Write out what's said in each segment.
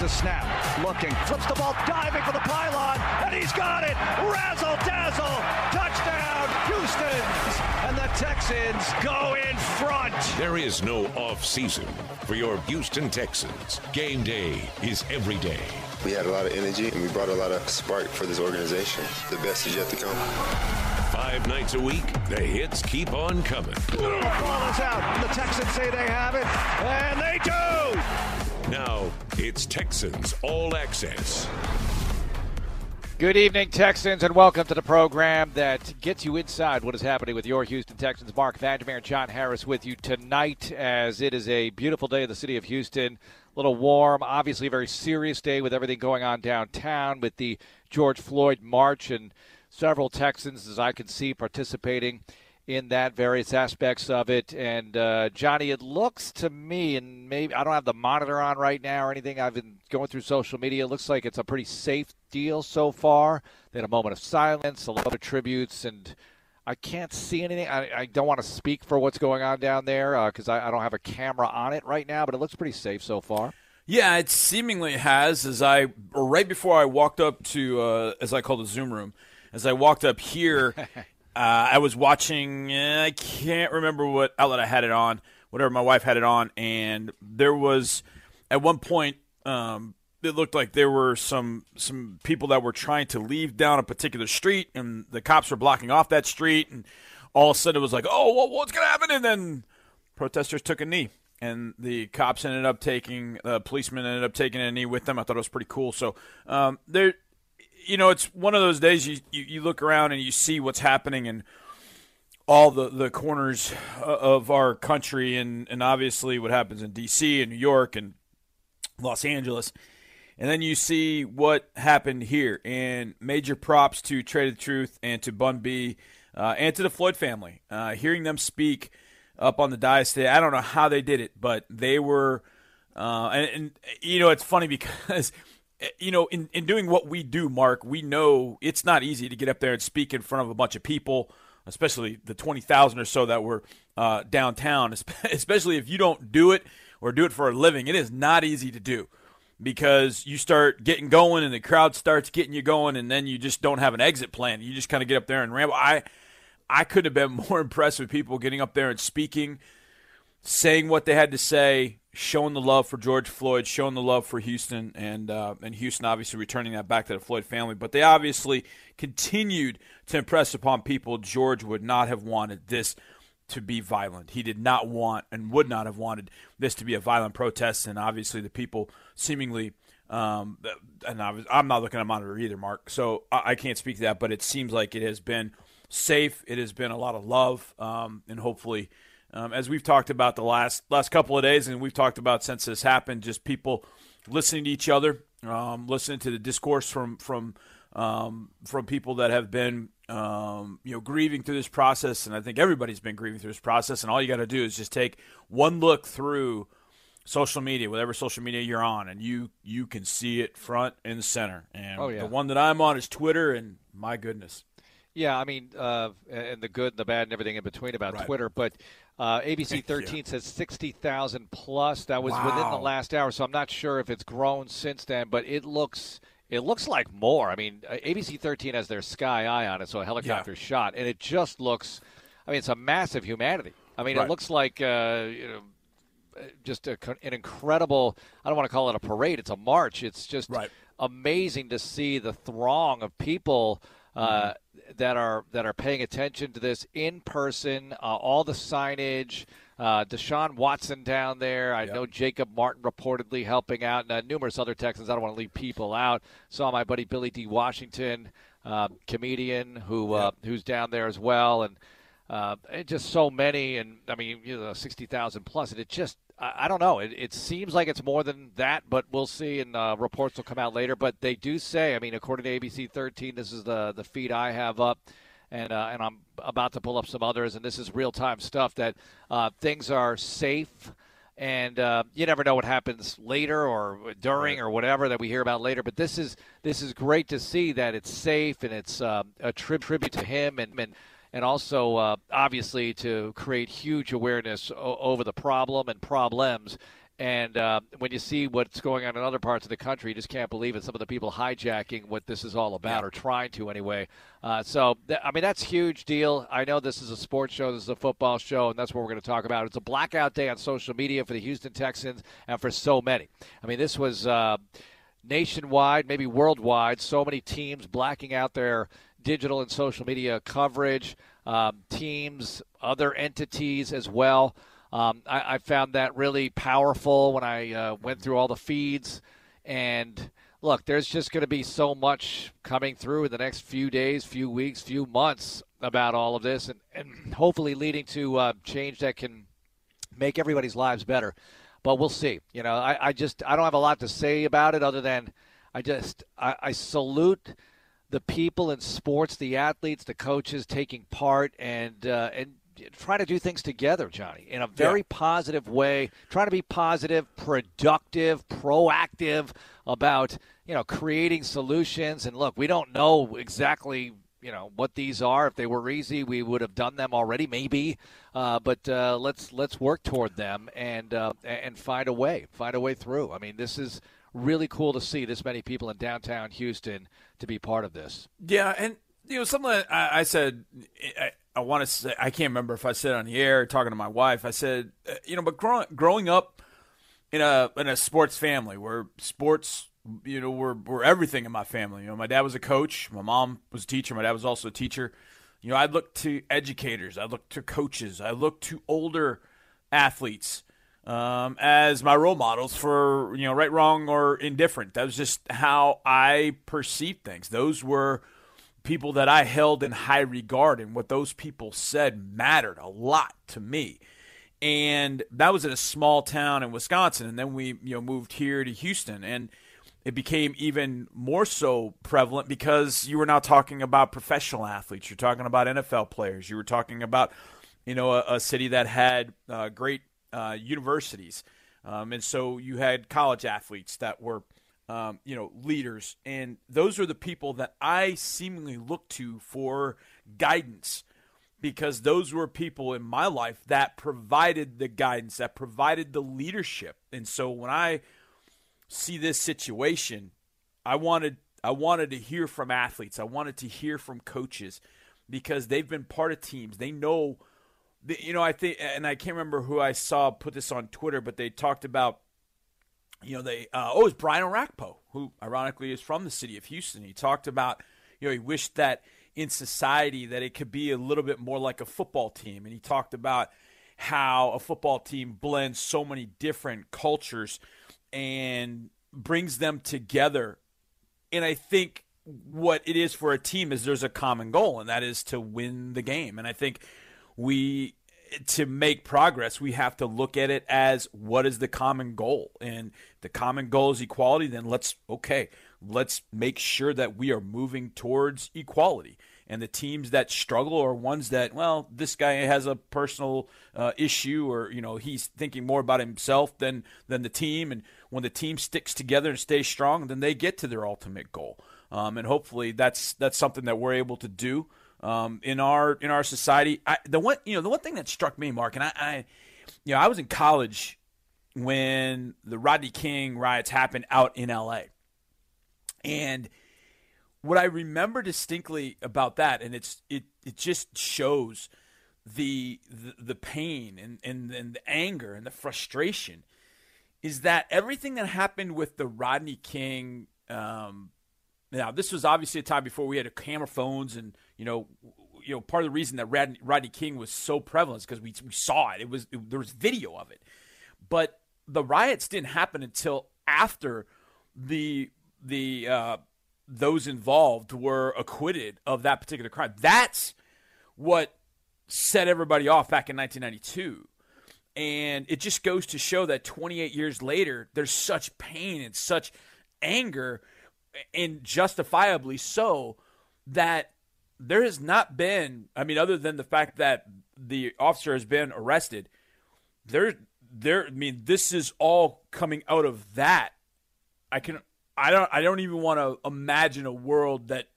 the snap. Looking. Flips the ball. Diving for the pylon. And he's got it. Razzle dazzle. Touchdown. Houston. And the Texans go in front. There is no off season for your Houston Texans. Game day is every day. We had a lot of energy and we brought a lot of spark for this organization. The best is yet to come. Five nights a week, the hits keep on coming. The ball is out. The Texans say they have it. And they do. Now it's Texans All Access. Good evening, Texans, and welcome to the program that gets you inside what is happening with your Houston Texans. Marc Vandermeer and John Harris with you tonight as it is a beautiful day in the city of Houston. A little warm, obviously a very serious day with everything going on downtown with the George Floyd March and several Texans, as I can see, participating in that various aspects of it. And uh, Johnny, it looks to me, and maybe I don't have the monitor on right now or anything. I've been going through social media. It looks like it's a pretty safe deal so far. They had a moment of silence, a lot of tributes, and I can't see anything. I, I don't want to speak for what's going on down there because uh, I, I don't have a camera on it right now, but it looks pretty safe so far. Yeah, it seemingly has. As I right before I walked up to, uh, as I call the Zoom room, as I walked up here, uh, I was watching. Eh, I can't remember what outlet I had it on. Whatever, my wife had it on, and there was at one point. Um, it looked like there were some some people that were trying to leave down a particular street, and the cops were blocking off that street, and all of a sudden it was like, "Oh, well, what's going to happen?" And then protesters took a knee, and the cops ended up taking, the uh, policemen ended up taking a knee with them. I thought it was pretty cool. So um, there, you know, it's one of those days you, you, you look around and you see what's happening in all the, the corners of our country, and, and obviously what happens in D.C. and New York and Los Angeles and then you see what happened here. And major props to Trae tha Truth and to Bun B uh, and to the Floyd family. Uh, hearing them speak up on the dais today, I don't know how they did it, but they were. Uh, and, and, you know, it's funny because. You know, in, in doing what we do, Mark, we know it's not easy to get up there and speak in front of a bunch of people, especially the 20,000 or so that were uh, downtown, especially if you don't do it or do it for a living. It is not easy to do because you start getting going and the crowd starts getting you going and then you just don't have an exit plan. You just kind of get up there and ramble. I I could have been more impressed with people getting up there and speaking, saying what they had to say, showing the love for George Floyd, showing the love for Houston, and uh, and Houston obviously returning that back to the Floyd family. But they obviously continued to impress upon people George would not have wanted this to be violent. He did not want and would not have wanted this to be a violent protest, and obviously the people seemingly. Um, and I was, I'm not looking at a monitor either, Mark, so I, I, can't speak to that. But it seems like it has been safe. It has been a lot of love, um, and hopefully, um, as we've talked about the last last couple of days, and we've talked about since this happened, just people listening to each other, um, listening to the discourse from from um, from people that have been um, you know, grieving through this process, and I think everybody's been grieving through this process. And all you got to do is just take one look through social media, whatever social media you're on, and you you can see it front and center. And oh, yeah. the one that I'm on is Twitter, and my goodness. Yeah, I mean, uh, and the good and the bad and everything in between about right. Twitter. But uh, ABC 13 yeah. says 60,000 plus. That was wow. within the last hour, so I'm not sure if it's grown since then, but it looks it looks like more. I mean, uh, ABC 13 has their Sky Eye on it, so a helicopter yeah. shot, and it just looks. I mean, it's a massive humanity. I mean, right. it looks like uh, you know, uh, just a, an incredible. I don't want to call it a parade; it's a march. It's just right. amazing to see the throng of people. Uh, mm-hmm. That are that are paying attention to this in person, uh, all the signage, uh, Deshaun Watson down there. I yep. know Jacob Martin reportedly helping out, and uh, numerous other Texans. I don't want to leave people out. Saw my buddy Billy D. Washington, uh, comedian, who uh, yep. who's down there as well, and uh, just so many. And I mean, you know, sixty thousand plus, and it just. I, I don't know. It, it, seems like it's more than that, but we'll see. And uh, reports will come out later. But they do say, I mean, according to ABC 13, this is the the feed I have up and uh, and I'm about to pull up some others, and this is real time stuff that uh, things are safe. And uh, you never know what happens later or during or whatever that we hear about later. But this is this is great to see that it's safe and it's uh, a tri- tribute to him and and, and also uh, obviously to create huge awareness o- over the problem and problems And uh, when you see what's going on in other parts of the country, you just can't believe it. Some of the people hijacking what this is all about, or trying to anyway. Uh, so, th- I mean, that's huge deal. I know this is a sports show, this is a football show, and that's what we're going to talk about. It's a blackout day on social media for the Houston Texans and for so many. I mean, this was uh, nationwide, maybe worldwide. So many teams blacking out their digital and social media coverage, um, teams, other entities as well. Um, I, I, found that really powerful when I uh, went through all the feeds. And look, there's just going to be so much coming through in the next few days, few weeks, few months about all of this, and, and hopefully leading to uh, change that can make everybody's lives better. But we'll see. You know, I, I just I don't have a lot to say about it other than I just I, I salute the people in sports, the athletes, the coaches taking part, and uh, and try to do things together, Johnny, in a very yeah. positive way. Try to be positive, productive, proactive about you know creating solutions. And look, we don't know exactly you know what these are. If they were easy, we would have done them already, maybe. Uh, but uh, let's let's work toward them and uh, and find a way, find a way through. I mean, this is really cool to see this many people in downtown Houston to be part of this. Yeah, and you know something I, I said. I, I want to say I can't remember if I said on the air talking to my wife. I said, uh, you know, but growing growing up in a in a sports family where sports, you know, were were everything in my family. You know, my dad was a coach, my mom was a teacher, my dad was also a teacher. You know, I looked to educators, I looked to coaches, I looked to older athletes um, as my role models for you know right, wrong, or indifferent. That was just how I perceived things. Those were people that I held in high regard, and what those people said mattered a lot to me. And that was in a small town in Wisconsin, and then we you know moved here to Houston, and it became even more so prevalent because you were now talking about professional athletes. You're talking about NFL players. You were talking about you know a, a city that had uh, great uh, universities. Um, and so you had college athletes that were, um, you know, leaders. And those are the people that I seemingly look to for guidance because those were people in my life that provided the guidance, that provided the leadership. And so when I see this situation, I wanted I wanted to hear from athletes. I wanted to hear from coaches because they've been part of teams. They know the, you know, I think, and I can't remember who I saw put this on Twitter, but they talked about, you know, they, uh, oh, it was Brian Orakpo, who ironically is from the city of Houston. He talked about, you know, he wished that in society that it could be a little bit more like a football team. And he talked about how a football team blends so many different cultures and brings them together. And I think what it is for a team is there's a common goal, and that is to win the game. And I think we to make progress, we have to look at it as what is the common goal. And the common goal is equality, then let's, okay, let's make sure that we are moving towards equality. And the teams that struggle are ones that, well, this guy has a personal uh, issue, or you know, he's thinking more about himself than than the team. And when the team sticks together and stays strong, then they get to their ultimate goal. Um, and hopefully, that's that's something that we're able to do um, in our in our society. I, the one you know the one thing that struck me, Mark, and I, I you know I was in college when the Rodney King riots happened out in L.A. and what I remember distinctly about that, and it's it it just shows the the, the pain and, and and the anger and the frustration is that everything that happened with the Rodney King. Um, now, this was obviously a time before we had camera phones and you know, you know, part of the reason that Rodney King was so prevalent is because we, we saw it. It was it, there was video of it, but the riots didn't happen until after the the uh, those involved were acquitted of that particular crime. That's what set everybody off back in 1992. And it just goes to show that 28 years later, there's such pain and such anger, and justifiably so, that there has not been, I mean, other than the fact that the officer has been arrested, there, there, I mean, this is all coming out of that. I can, I don't, I don't even want to imagine a world that,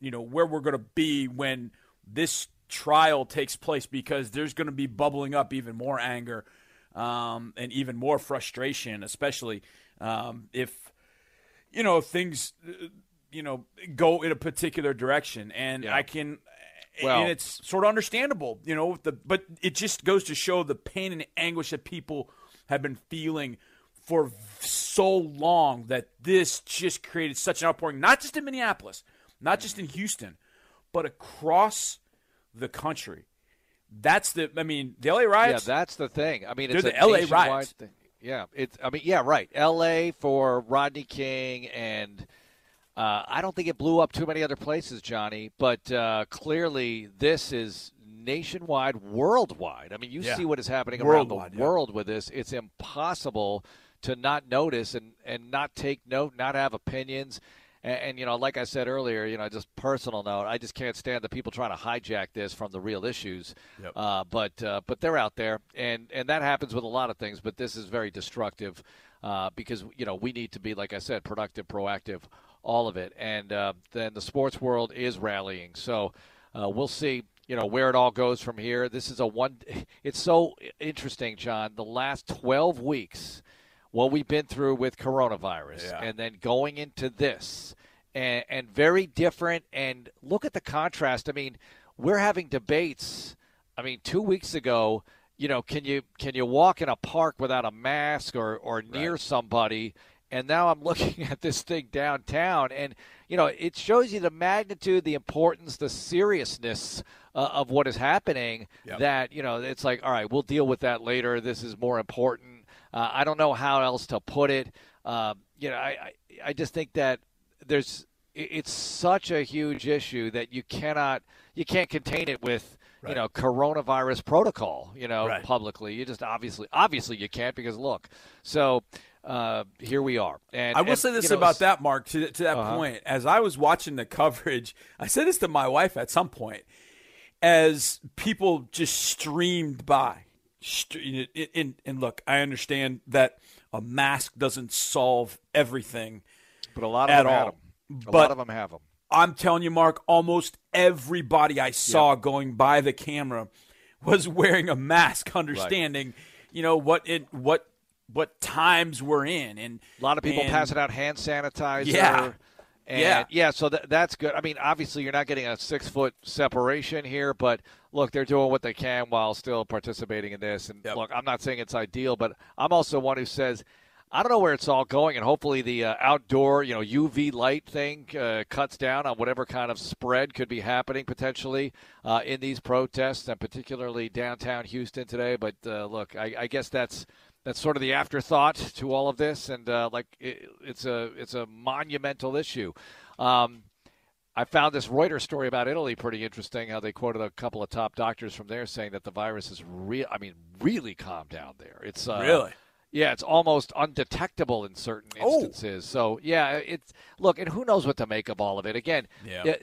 you know, where we're going to be when this trial takes place because there's going to be bubbling up even more anger um, and even more frustration, especially um, if you know things uh, you know go in a particular direction. And Yeah. I can, Well- and it's sort of understandable, you know. The but it just goes to show the pain and anguish that people have been feeling for so long that this just created such an outpouring, not just in Minneapolis, not just in Houston, but across the country. That's the. I mean, the LA Yeah, riots. that's the thing. I mean, it's the a LA riots. Thing. Yeah, it's. I mean, yeah, right. L.A. for Rodney King, and uh, I don't think it blew up too many other places, Johnny. But uh, clearly, this is nationwide, worldwide. I mean, you Yeah. see what is happening around the yeah. world with this. It's impossible to not notice and and not take note, not have opinions. And, and you know, like I said earlier, you know, just personal note, I just can't stand the people trying to hijack this from the real issues. Yep. Uh, but uh, but they're out there, and and that happens with a lot of things. But this is very destructive uh, because you know we need to be, like I said, productive, proactive, all of it. And uh, then the sports world is rallying. So uh, we'll see. You know where it all goes from here. This is a one. It's so interesting, John. The last twelve weeks, what we've been through with coronavirus, Yeah. and then going into this, and, and very different. And look at the contrast. I mean, we're having debates. I mean, two weeks ago, you know, can you can you walk in a park without a mask or or near somebody? And now I'm looking at this thing downtown, and you know, it shows you the magnitude, the importance, the seriousness uh, of what is happening. Yep. That you know, it's like, all right, we'll deal with that later. This is more important. Uh, I don't know how else to put it. Um, you know, I, I I just think that there's it's such a huge issue that you cannot you can't contain it with you know coronavirus protocol you know Right. publicly you just obviously obviously you can't because look so uh, here we are and I will and, say this you know, about that, Mark. To, to that Uh-huh. point, as I was watching the coverage, I said this to my wife at some point. As people just streamed by, and, and, look, I understand that a mask doesn't solve everything. but a lot of at them all. 'em. a But- lot of them have them I'm telling you, Mark, almost everybody I saw going by the camera was wearing a mask, understanding, you know, what it what what times we're in, and a lot of people and- passing out hand sanitizer Yeah. And Yeah. yeah so th- that's good i mean obviously you're not getting a six foot separation here but look they're doing what they can while still participating in this and Yep. look i'm not saying it's ideal but i'm also one who says I don't know where it's all going, and hopefully the uh, outdoor, you know, UV light thing uh, cuts down on whatever kind of spread could be happening potentially uh, in these protests, and particularly downtown Houston today. But uh, look, I, I guess that's that's sort of the afterthought to all of this, and uh, like it, it's a it's a monumental issue. Um, I found this Reuters story about Italy pretty interesting. How they quoted a couple of top doctors from there saying that the virus is real. I mean, really calmed down there. It's uh, Really? yeah, it's almost undetectable in certain Oh. instances. So yeah, it's look, and who knows what to make of all of it. Again, Yeah.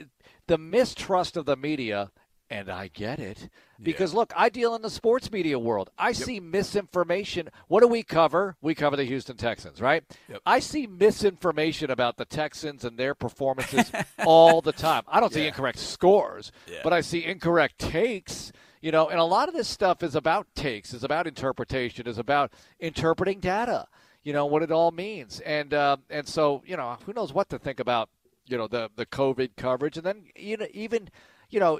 the mistrust of the media, and I get it because look, I deal in the sports media world. I see misinformation. What do we cover? We cover the Houston Texans, right? Yep. I see misinformation about the Texans and their performances all the time. I don't see incorrect scores, Yeah. but I see incorrect takes. You know, and a lot of this stuff is about takes, is about interpretation, is about interpreting data. You know what it all means, and um, and so you know who knows what to think about. You know the the COVID coverage, and then you know even you know.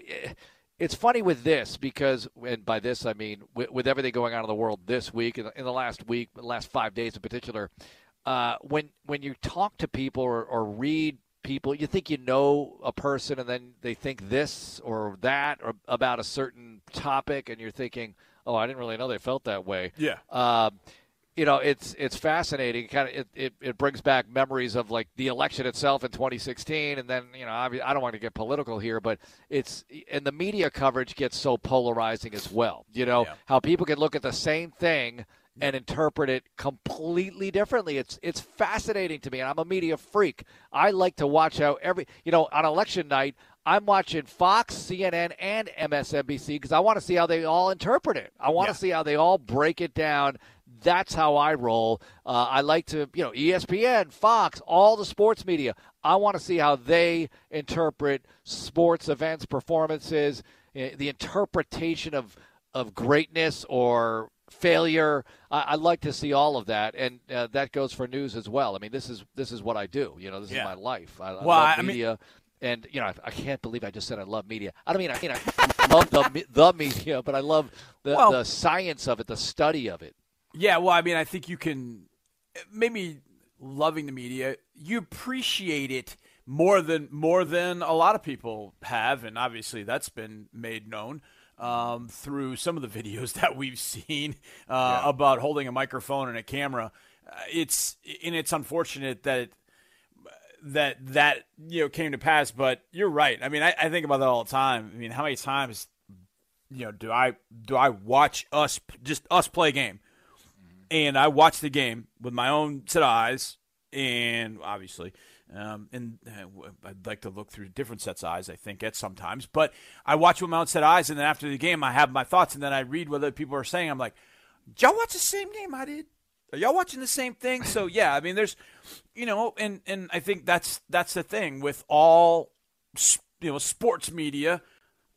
It's funny with this because, and by this I mean with, with everything going on in the world this week, in the, in the last week, the last five days in particular, uh, when when you talk to people or, or read people, you think you know a person, and then they think this or that or about a certain topic, and you're thinking, "Oh, I didn't really know they felt that way." Yeah. Um, you know, it's it's fascinating. Kind of, it, it, it brings back memories of like the election itself in 2016, and then you know, obvi- I don't want to get political here, but it's and the media coverage gets so polarizing as well. You know Yeah. how people can look at the same thing and interpret it completely differently. It's it's fascinating to me, and I'm a media freak. I like to watch how every you know on election night. I'm watching Fox, CNN, and MSNBC because I want to see how they all interpret it. I want Yeah. to see how they all break it down. That's how I roll. Uh, I like to, you know, ESPN, Fox, all the sports media. I want to see how they interpret sports events, performances, eh, the interpretation of of greatness or failure. I, I, like to see all of that, and uh, that goes for news as well. I mean, this is this is what I do. You know, this yeah. is my life. I, I well, love media. Mean, and you know, I, I, can't believe I just said I love media. I don't mean I mean I love the the media, but I love the, well, the science of it, the study of it. Yeah, well, I mean, I think you can maybe loving the media, you appreciate it more than more than a lot of people have, and obviously that's been made known um, through some of the videos that we've seen uh, yeah. about holding a microphone and a camera. Uh, it's and it's unfortunate that that that you know came to pass, but you're right. I mean, I, I think about that all the time. I mean, how many times you know do I do I watch us just us play a game, and I watch the game with my own set of eyes, and obviously um, and uh, I'd like to look through different sets of eyes, I think, at sometimes. But I watch with my own set of eyes, and then after the game, I have my thoughts, and then I read what other people are saying. I'm like, y'all watch the same game I did? Are y'all watching the same thing? So yeah, I mean, there's, you know, and and I think that's that's the thing with all, you know, sports media.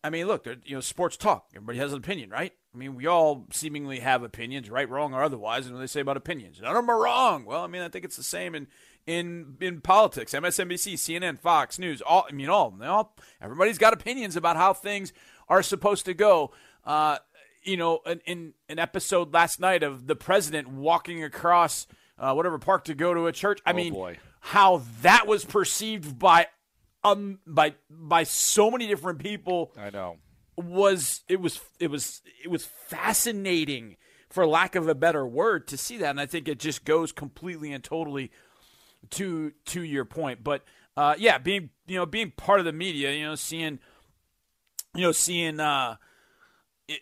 I mean, look, you know, sports talk. Everybody has an opinion, right? I mean, we all seemingly have opinions, right, wrong, or otherwise. And what they say about opinions, none of them are wrong. Well, I mean, I think it's the same in in in politics. MSNBC, CNN, Fox News, all I mean, all, all everybody's got opinions about how things are supposed to go. Uh, you know, in, in, an episode last night of the president walking across uh, whatever park to go to a church. I oh, mean, boy. how that was perceived by um by by so many different people. I know was it was it was it was fascinating for lack of a better word to see that and i think it just goes completely and totally to to your point. But uh, yeah, being you know being part of the media, you know, seeing you know seeing uh,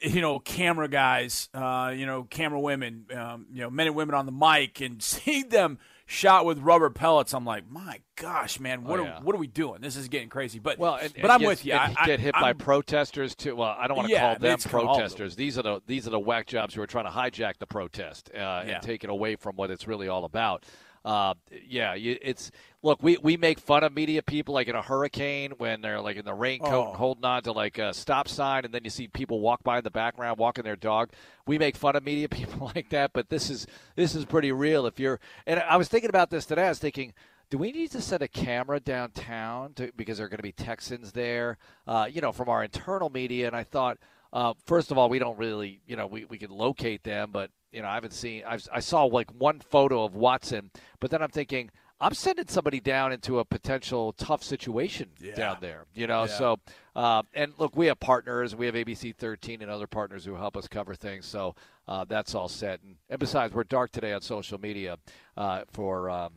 you know camera guys, uh, you know camera women, um, you know men and women on the mic, and seeing them shot with rubber pellets. I'm like, my gosh, man, what, oh, yeah. are, what are we doing? This is getting crazy. But well, and, but and I'm get, with you. I, get hit I'm, by protesters too. Well, I don't want to yeah, call them protesters. These are the these are the whack jobs who are trying to hijack the protest uh, yeah. and take it away from what it's really all about uh, yeah, it's look. We, we make fun of media people like in a hurricane when they're like in the raincoat oh. and holding on to like a stop sign, and then you see people walk by in the background walking their dog. We make fun of media people like that, but this is this is pretty real. If you're, and I was thinking about this today. I was thinking. Do we need to set a camera downtown to, because there are going to be Texans there, uh, you know, from our internal media? And I thought, uh, first of all, we don't really, you know, we, we can locate them, but you know, I haven't seen. I've, I saw like one photo of Watson, but then I'm thinking I'm sending somebody down into a potential tough situation yeah. down there. You know, yeah. so uh, and look, we have partners. We have ABC 13 and other partners who help us cover things. So uh, that's all set. And, and, besides, we're dark today on social media uh, for. Um,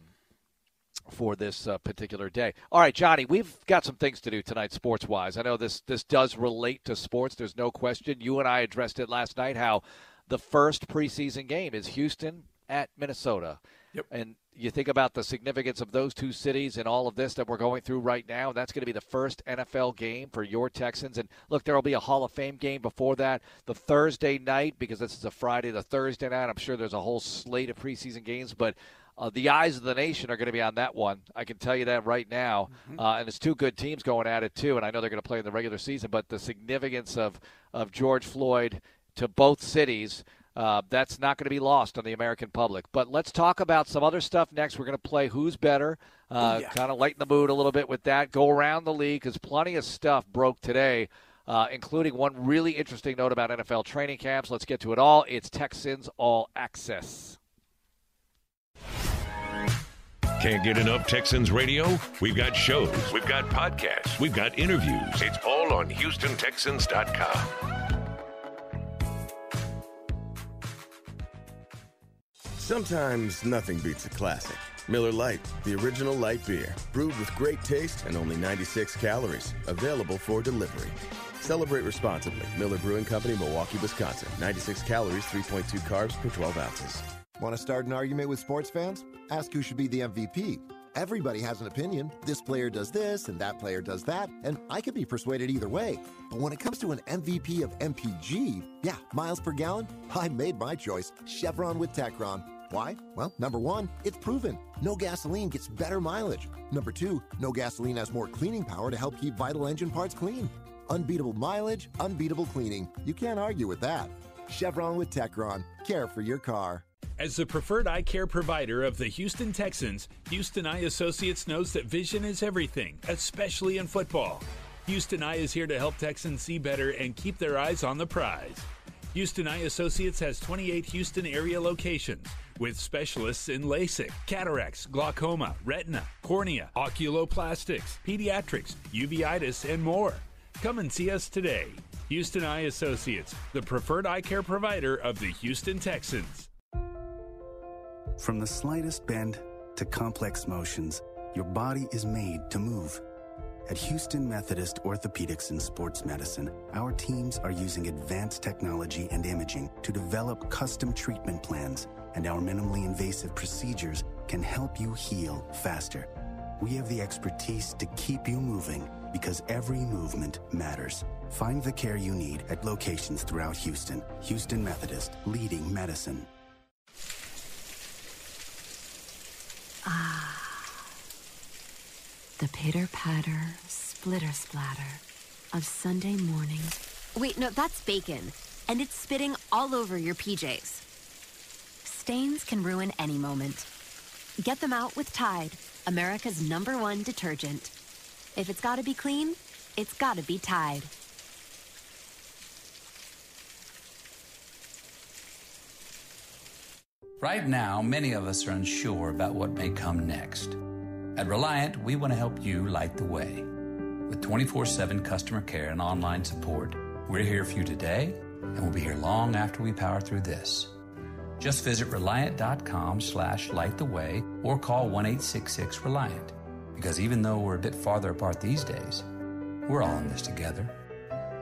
for this uh, particular day. All right, Johnny, we've got some things to do tonight, sports wise. I know this this does relate to sports. There's no question. You and I addressed it last night. How the first preseason game is Houston at Minnesota. Yep. And you think about the significance of those two cities and all of this that we're going through right now. That's going to be the first NFL game for your Texans. And look, there will be a Hall of Fame game before that. The Thursday night, because this is a Friday, the Thursday night, I'm sure there's a whole slate of preseason games, but uh, the eyes of the nation are going to be on that one. I can tell you that right now. Mm-hmm. Uh, and it's two good teams going at it, too. And I know they're going to play in the regular season, but the significance of, of George Floyd to both cities. Uh, that's not going to be lost on the American public. But let's talk about some other stuff next. We're going to play Who's Better, uh, yeah. kind of lighten the mood a little bit with that. Go around the league because plenty of stuff broke today, uh, including one really interesting note about NFL training camps. Let's get to it all. It's Texans All Access. Can't get enough Texans radio? We've got shows, we've got podcasts, we've got interviews. It's all on HoustonTexans.com. Sometimes nothing beats a classic. Miller Lite, the original light beer, brewed with great taste and only 96 calories, available for delivery. Celebrate responsibly. Miller Brewing Company, Milwaukee, Wisconsin. 96 calories, 3.2 carbs per 12 ounces. Want to start an argument with sports fans? Ask who should be the MVP. Everybody has an opinion. This player does this and that player does that, and I could be persuaded either way. But when it comes to an MVP of MPG, yeah, miles per gallon, I made my choice. Chevron with Techron. Why? Well, number one, it's proven. No gasoline gets better mileage. Number two, no gasoline has more cleaning power to help keep vital engine parts clean. Unbeatable mileage, unbeatable cleaning. You can't argue with that. Chevron with Techron. Care for your car. As the preferred eye care provider of the Houston Texans, Houston Eye Associates knows that vision is everything, especially in football. Houston Eye is here to help Texans see better and keep their eyes on the prize. Houston Eye Associates has 28 Houston area locations with specialists in LASIK, cataracts, glaucoma, retina, cornea, oculoplastics, pediatrics, uveitis, and more. Come and see us today. Houston Eye Associates, the preferred eye care provider of the Houston Texans. From the slightest bend to complex motions, your body is made to move. At Houston Methodist Orthopedics and Sports Medicine, our teams are using advanced technology and imaging to develop custom treatment plans, and our minimally invasive procedures can help you heal faster. We have the expertise to keep you moving because every movement matters. Find the care you need at locations throughout Houston. Houston Methodist, leading medicine. Ah. The pitter patter, splitter splatter of Sunday mornings. Wait, no, that's bacon. And it's spitting all over your PJs. Stains can ruin any moment. Get them out with Tide, America's number one detergent. If it's gotta be clean, it's gotta be Tide. Right now, many of us are unsure about what may come next. At Reliant, we want to help you light the way. With 24 7 customer care and online support, we're here for you today, and we'll be here long after we power through this. Just visit reliant.com slash light the way or call 1 866 Reliant. Because even though we're a bit farther apart these days, we're all in this together.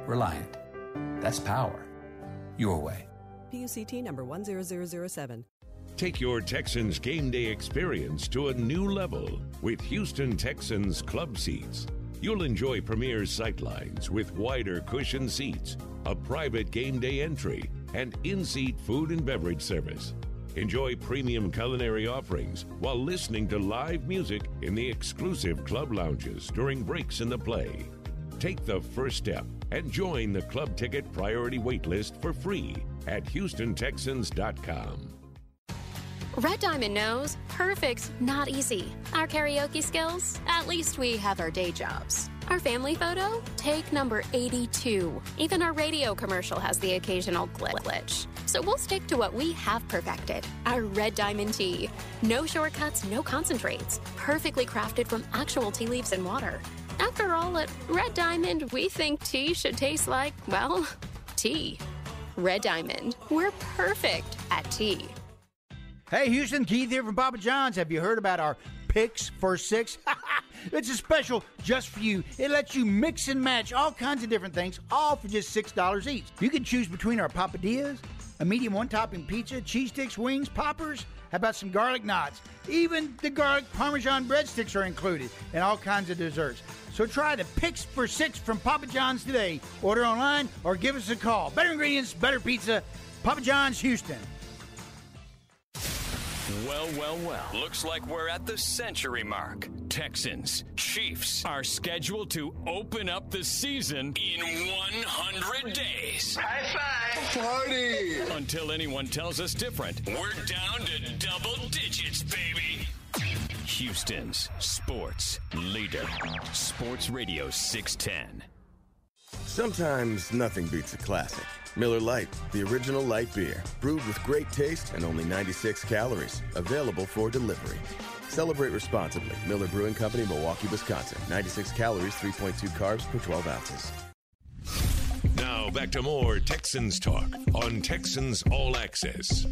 Reliant. That's power. Your way. PUCT number 10007. Take your Texans game day experience to a new level with Houston Texans club seats. You'll enjoy premier sightlines with wider cushion seats, a private game day entry, and in seat food and beverage service. Enjoy premium culinary offerings while listening to live music in the exclusive club lounges during breaks in the play. Take the first step and join the club ticket priority waitlist for free at HoustonTexans.com. Red Diamond knows perfect's not easy. Our karaoke skills, at least we have our day jobs. Our family photo, take number 82. Even our radio commercial has the occasional glitch. So we'll stick to what we have perfected our Red Diamond tea. No shortcuts, no concentrates. Perfectly crafted from actual tea leaves and water. After all, at Red Diamond, we think tea should taste like, well, tea. Red Diamond, we're perfect at tea. Hey, Houston, Keith here from Papa John's. Have you heard about our picks for six? it's a special just for you. It lets you mix and match all kinds of different things, all for just $6 each. You can choose between our Papadias, a medium one topping pizza, cheese sticks, wings, poppers. How about some garlic knots? Even the garlic parmesan breadsticks are included, and all kinds of desserts. So try the Picks for Six from Papa John's today. Order online or give us a call. Better ingredients, better pizza. Papa John's, Houston. Well, well, well. Looks like we're at the century mark. Texans, Chiefs are scheduled to open up the season in 100 days. High five! Party! Until anyone tells us different, we're down to double digits, baby. Houston's sports leader. Sports Radio 610. Sometimes nothing beats a classic. Miller Lite, the original light beer, brewed with great taste and only 96 calories, available for delivery. Celebrate responsibly. Miller Brewing Company, Milwaukee, Wisconsin. 96 calories, 3.2 carbs per 12 ounces. Now back to more Texans talk on Texans All Access.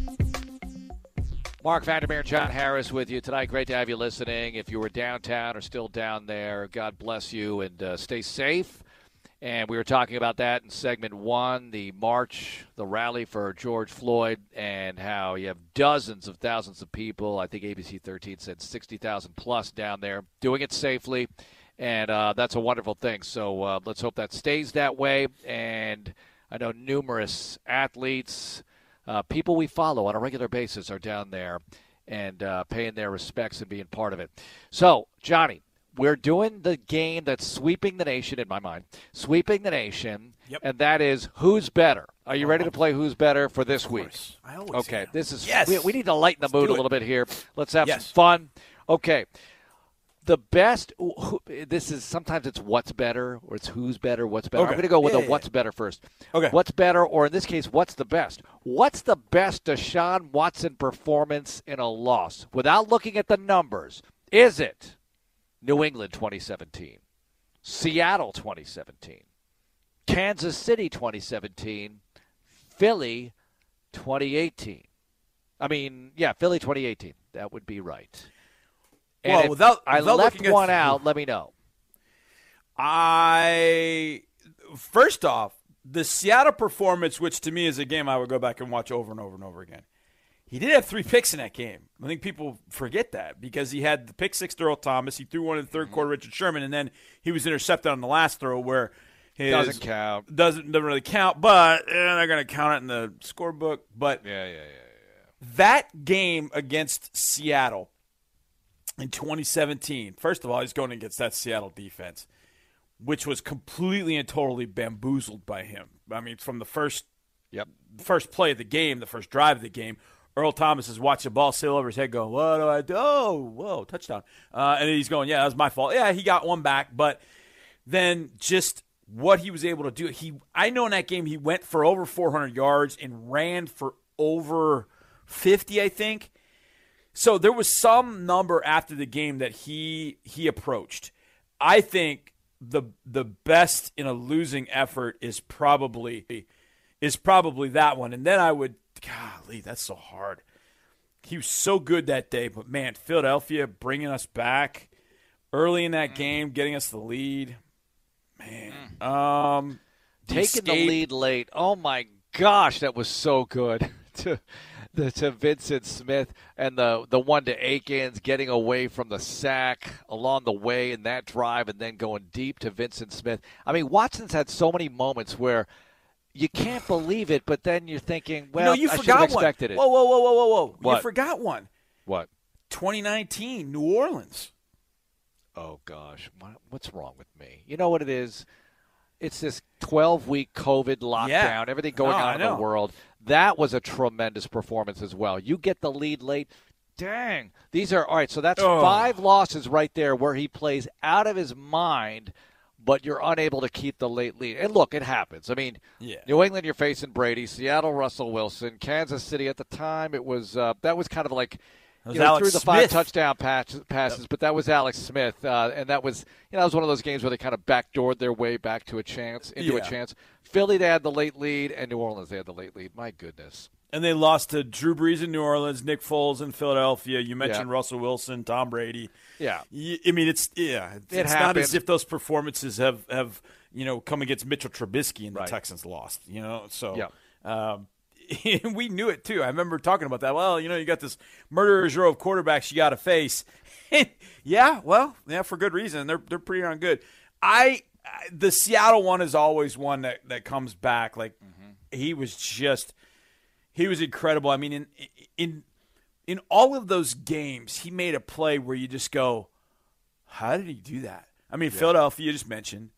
Marc Vandermeer, John Harris with you tonight. Great to have you listening. If you were downtown or still down there, God bless you and uh, stay safe. And we were talking about that in segment one the march, the rally for George Floyd, and how you have dozens of thousands of people. I think ABC 13 said 60,000 plus down there doing it safely. And uh, that's a wonderful thing. So uh, let's hope that stays that way. And I know numerous athletes, uh, people we follow on a regular basis, are down there and uh, paying their respects and being part of it. So, Johnny, we're doing the game that's sweeping the nation in my mind, sweeping the nation, Yep. and that is who's better. Are you ready to uh-huh. play who's better for this week? I always Okay, am. this is Yes. we, we need to lighten the Let's mood a little bit here. Let's have Yes. some fun. Okay. The best. who- This is sometimes it's what's better or it's who's better. What's better. I'm going to go with Yeah, a yeah, what's better first. Okay. What's better, or in this case, what's the best? What's the best Deshaun Watson performance in a loss without looking at the numbers? Is it New England 2017, Seattle 2017, Kansas City 2017, Philly 2018? I mean, yeah, Philly 2018. That would be right. And Well, without- I without left looking at- one out, let me know. I first off, the Seattle performance, which to me is a game I would go back and watch over and over and over again. He did have three picks in that game. I think people forget that because he had the pick six to Earl Thomas. He threw one in the 3rd quarter, Richard Sherman, and then he was intercepted on the last throw where his Doesn't count. Doesn't doesn't really count, but eh, they're going to count it in the scorebook. But Yeah, yeah, yeah. Yeah. That game against Seattle in 2017, first of all, he's going against that Seattle defense, which was completely and totally bamboozled by him. I mean, from the first Yep. first play of the game, the first drive of the game, Earl Thomas is watching the ball sail over his head, going, "What do I do? Oh, whoa, touchdown!" Uh, and he's going, "Yeah, that was my fault. Yeah, he got one back, but then just what he was able to do. He, I know in that game he went for over 400 yards and ran for over 50, I think. So there was some number after the game that he he approached. I think the the best in a losing effort is probably is probably that one. And then I would golly, that's so hard. He was so good that day, but man, Philadelphia bringing us back early in that Mm. game, getting us the lead. Man, um, the taking the escape- lead late. Oh my gosh, that was so good to the, to Vyncint Smith and the the one to Akins getting away from the sack along the way in that drive and then going deep to Vyncint Smith. I mean, Watson's had so many moments where you can't believe it, but then you're thinking, well, you know, you I forgot one. it. Whoa, whoa, whoa, whoa, whoa, whoa! What? You forgot one. What? 2019, New Orleans. Oh gosh, what's wrong with me? You know what it is? It's this 12 week COVID lockdown, Yeah. everything going No, on in the world. That was a tremendous performance as well. You get the lead late. Dang. These are all right, so that's Oh. five losses right there where he plays out of his mind, but you're unable to keep the late lead. And look, it happens. I mean, Yeah. New England, you're facing Brady, Seattle, Russell Wilson, Kansas City at the time, it was uh, that was kind of like you know, through the five Smith. touchdown patch, passes, but that was Alex Smith, uh, and that was you know that was one of those games where they kind of backdoored their way back to a chance into Yeah. a chance. Philly they had the late lead, and New Orleans they had the late lead. My goodness, And they lost to Drew Brees in New Orleans, Nick Foles in Philadelphia. You mentioned Yeah. Russell Wilson, Tom Brady. Yeah. I mean, it's yeah, it's, It it's not as if those performances have have you know come against Mitchell Trubisky and the Right. Texans lost. You know, so Yeah. um, we knew it too. I remember talking about that. Well, you know, you got this murderer's row of quarterbacks you got to face. yeah, well, yeah, for good reason. They're they're pretty darn good. I I- the Seattle one is always one that that comes back. Like he was just he was incredible. I mean, in in in all of those games, he made a play where you just go, "How did he do that?" I mean, Philadelphia you just mentioned.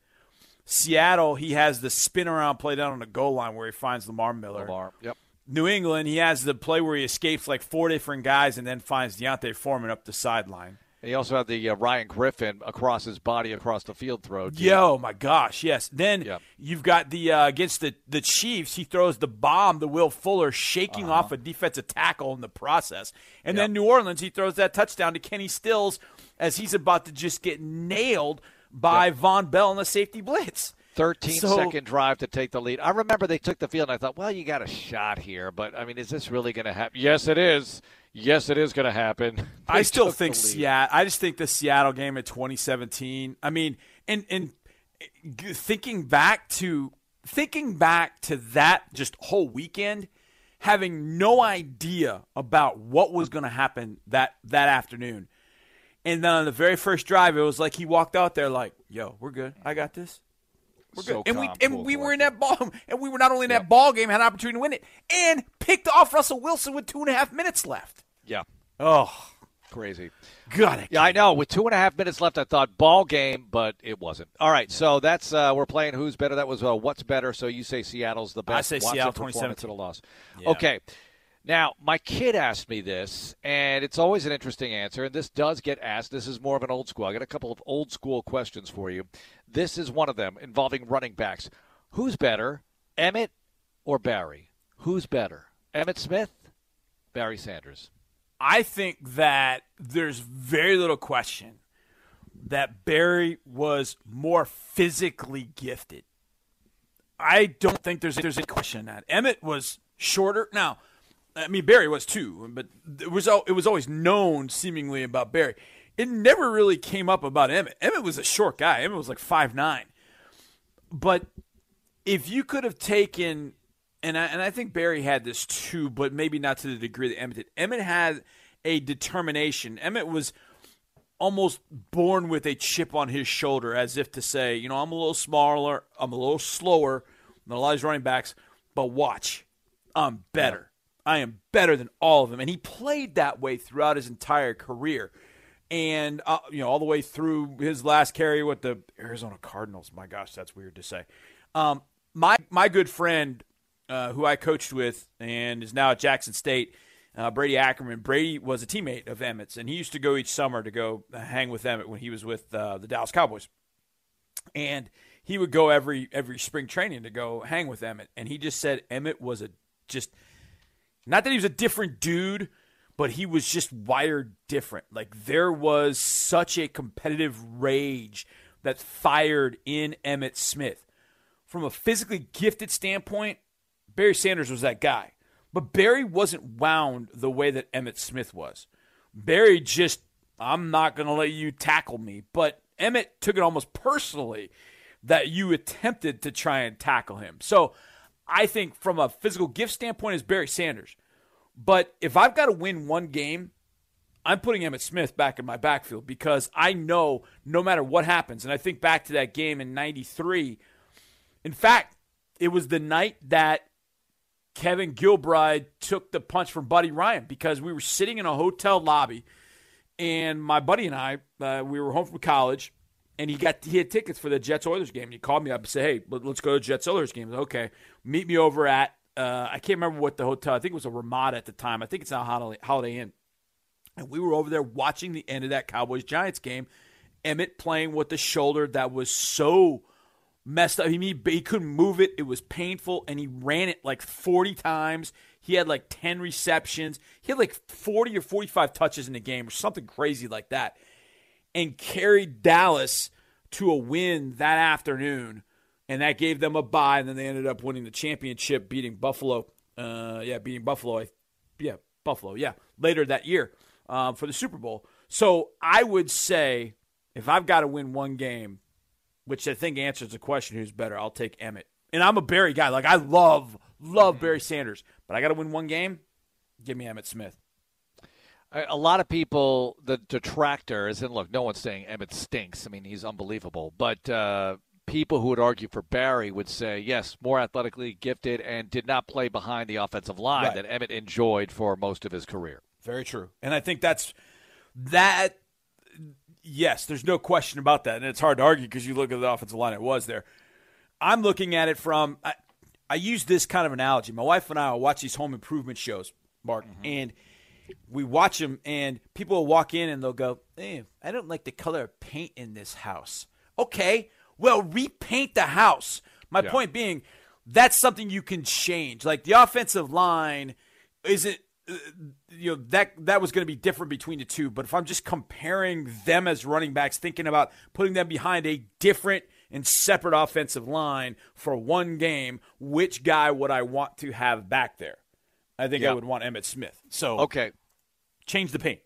Seattle, he has the spin around play down on the goal line where he finds Lamar Miller. Lamar, yep. New England, he has the play where he escapes like four different guys and then finds D'Onta Foreman up the sideline. And he also had the uh, Ryan Griffin across his body across the field throw. too. Yo, my gosh, yes. Then Yep. you've got the uh, against the the Chiefs. He throws the bomb to Will Fuller, shaking Uh-huh. off a defensive tackle in the process. And then New Orleans, he throws that touchdown to Kenny Stills as he's about to just get nailed by Vonn Bell in the safety blitz. 13 So- second drive to take the lead. I remember they took the field, and I thought, well, you got a shot here, but I mean, is this really going to happen? Yes, it is. Yes, it is going to happen. I still think. Seattle. I just think the Seattle game at 2017. I mean, and and thinking back to thinking back to that just whole weekend, having no idea about what was going to happen that that afternoon, and then on the very first drive, it was like he walked out there like, "Yo, we're good. I got this." We're So good. And we and cool, we were in that ball, and we were not only in that ball game, had an opportunity to win it, and picked off Russell Wilson with two and a half minutes left. Yeah. Oh, Crazy. Got it. Yeah, I know. With two and a half minutes left, I thought ball game, but it wasn't. All right, so that's uh, we're playing who's better. That was uh, what's better. So you say Seattle's the best. I say Watson Seattle performance 2017. at a loss. Yeah. Okay. Now, my kid asked me this, and it's always an interesting answer, and this does get asked. This is more of an old school. I got a couple of old school questions for you. This is one of them involving running backs. Who's better, Emmitt or Barry? Who's better, Emmitt Smith, Barry Sanders? I think that there's very little question that Barry was more physically gifted. I don't think there's there's a question that. Emmitt was shorter. Now, I mean Barry was too, but it was it was always known seemingly about Barry. It never really came up about Emmitt. Emmitt was a short guy. Emmitt was like five nine. But if you could have taken, and I, and I think Barry had this too, but maybe not to the degree that Emmitt did. Emmitt had a determination. Emmitt was almost born with a chip on his shoulder, as if to say, you know, I'm a little smaller, I'm a little slower than a lot of these running backs, but watch, I'm better. I am better than all of them, and he played that way throughout his entire career. And uh, you know, all the way through his last carry with the Arizona Cardinals. My gosh, that's weird to say. Um, my my good friend, uh, who I coached with and is now at Jackson State, uh, Brady Ackerman. Brady was a teammate of Emmitt's, and he used to go each summer to go hang with Emmitt when he was with uh, the Dallas Cowboys. And he would go every every spring training to go hang with Emmitt, and he just said Emmitt was a just not that he was a different dude, but he was just wired different. Like there was such a competitive rage that fired in Emmitt Smith. From a physically gifted standpoint, Barry Sanders was that guy. But Barry wasn't wound the way that Emmitt Smith was. Barry just, I'm not going to let you tackle me. But Emmitt took it almost personally that you attempted to try and tackle him. So I think from a physical gift standpoint, is Barry Sanders. But if I've got to win one game, I'm putting Emmitt Smith back in my backfield because I know no matter what happens, and I think back to that game in 93. In fact, it was the night that Kevin Gilbride took the punch from Buddy Ryan because we were sitting in a hotel lobby, and my buddy and I, uh, we were home from college, and he got he had tickets for the Jets Oilers game. He called me up and said, "Hey, let- let's go to Jets Oilers game." Was, okay, meet me over at uh, I can't remember what the hotel. I think it was a Ramada at the time. I think it's now Holiday, Holiday Inn. And we were over there watching the end of that Cowboys Giants game. Emmitt playing with the shoulder that was so messed up. He, he, he couldn't move it. It was painful, and he ran it like 40 times. He had like 10 receptions. He had like 40 or 45 touches in the game, or something crazy like that, and carried Dallas to a win that afternoon. And that gave them a bye, and then they ended up winning the championship, beating Buffalo. Uh, yeah, beating Buffalo. I, yeah, Buffalo. Yeah, later that year um, for the Super Bowl. So I would say if I've got to win one game, which I think answers the question who's better, I'll take Emmitt. And I'm a Barry guy. Like I love, love Barry Sanders, but I got to win one game. Give me Emmitt Smith. A lot of people, the detractors, and look, no one's saying Emmitt stinks. I mean, he's unbelievable. But uh, people who would argue for Barry would say, yes, more athletically gifted and did not play behind the offensive line Right. that Emmitt enjoyed for most of his career. Very true. And I think that's that. Yes, there's no question about that, and it's hard to argue because you look at the offensive line. It was there. I'm looking at it from. I, I use this kind of analogy. My wife and I will watch these home improvement shows, Marc, and we watch them, and people will walk in and they'll go, eh, "I don't like the color of paint in this house." Okay, well, repaint the house. My Yeah. point being, that's something you can change. Like the offensive line isn't uh, you know that that was going to be different between the two but if i'm just comparing them as running backs thinking about putting them behind a different and separate offensive line for one game which guy would i want to have back there i think i would want emmitt smith so Okay. change the paint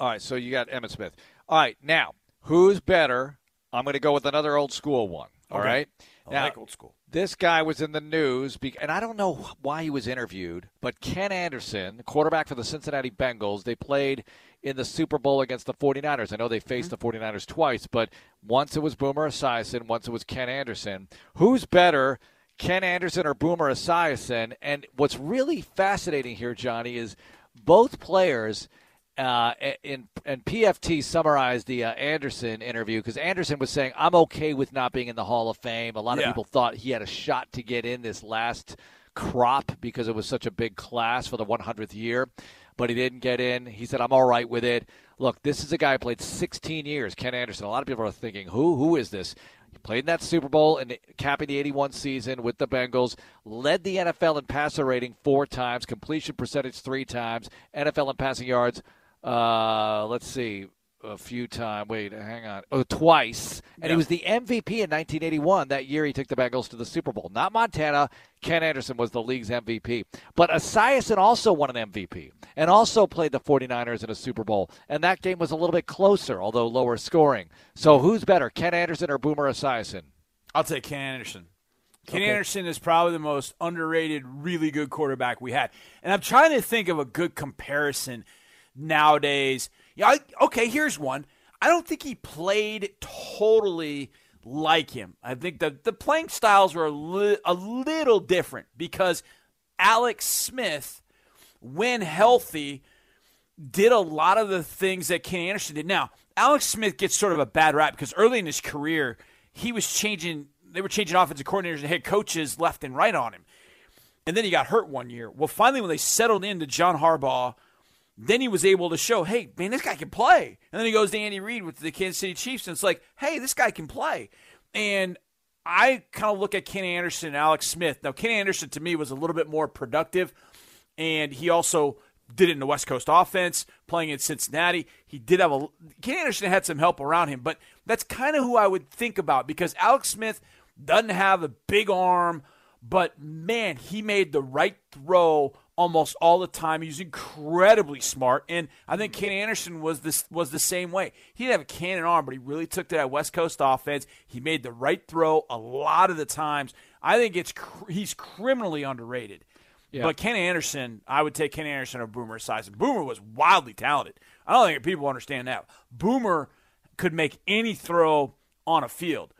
All right, so you got Emmitt Smith. All right, now, who's better? I'm going to go with another old school one. All Okay. right. I now, like old school. This guy was in the news, and I don't know why he was interviewed, but Ken Anderson, quarterback for the Cincinnati Bengals, they played in the Super Bowl against the 49ers. I know they faced the 49ers twice, but once it was Boomer Esiason, once it was Ken Anderson. Who's better, Ken Anderson or Boomer Esiason? And what's really fascinating here, Johnny, is both players uh, in and PFT summarized the uh, Anderson interview because Anderson was saying, "I'm okay with not being in the Hall of Fame." A lot of Yeah. people thought he had a shot to get in this last crop because it was such a big class for the 100th year, but he didn't get in. He said, "I'm all right with it." Look, this is a guy who played 16 years, Ken Anderson. A lot of people are thinking, "Who? Who is this?" Played in that Super Bowl and capping the 81 season with the Bengals, led the NFL in passer rating four times, completion percentage three times, NFL in passing yards uh, let's see, a few times. Wait, hang on. Oh, twice. And he was the MVP in 1981. That year he took the Bengals to the Super Bowl. Not Montana. Ken Anderson was the league's MVP. But Esiason also won an MVP and also played the 49ers in a Super Bowl. And that game was a little bit closer, although lower scoring. So who's better, Ken Anderson or Boomer Esiason? I'll take Ken Anderson. Ken Okay. Anderson is probably the most underrated, really good quarterback we had. And I'm trying to think of a good comparison nowadays. Yeah, I, okay, here's one. I don't think he played totally like him. I think that the playing styles were a, li- a little different because Alex Smith, when healthy, did a lot of the things that Ken Anderson did. Now, Alex Smith gets sort of a bad rap because early in his career, he was changing. They were changing offensive coordinators and head coaches left and right on him, and then he got hurt one year. Well, finally, when they settled into John Harbaugh, then he was able to show, hey, man, this guy can play. And then he goes to Andy Reid with the Kansas City Chiefs, and it's like, hey, this guy can play. And I kind of look at Ken Anderson and Alex Smith. Now, Ken Anderson to me was a little bit more productive, and he also did it in the West Coast offense, playing in Cincinnati. He did have a Ken Anderson had some help around him, but that's kind of who I would think about because Alex Smith doesn't have a big arm, but man, he made the right throw almost all the time. He was incredibly smart, and I think Ken Anderson was this was the same way. He didn't have a cannon arm, but he really took to that West Coast offense. He made the right throw a lot of the times. I think it's cr- he's criminally underrated. Yeah. But Ken Anderson, I would take Ken Anderson over Boomer Esiason. Boomer was wildly talented. I don't think people understand that. Boomer could make any throw on a field,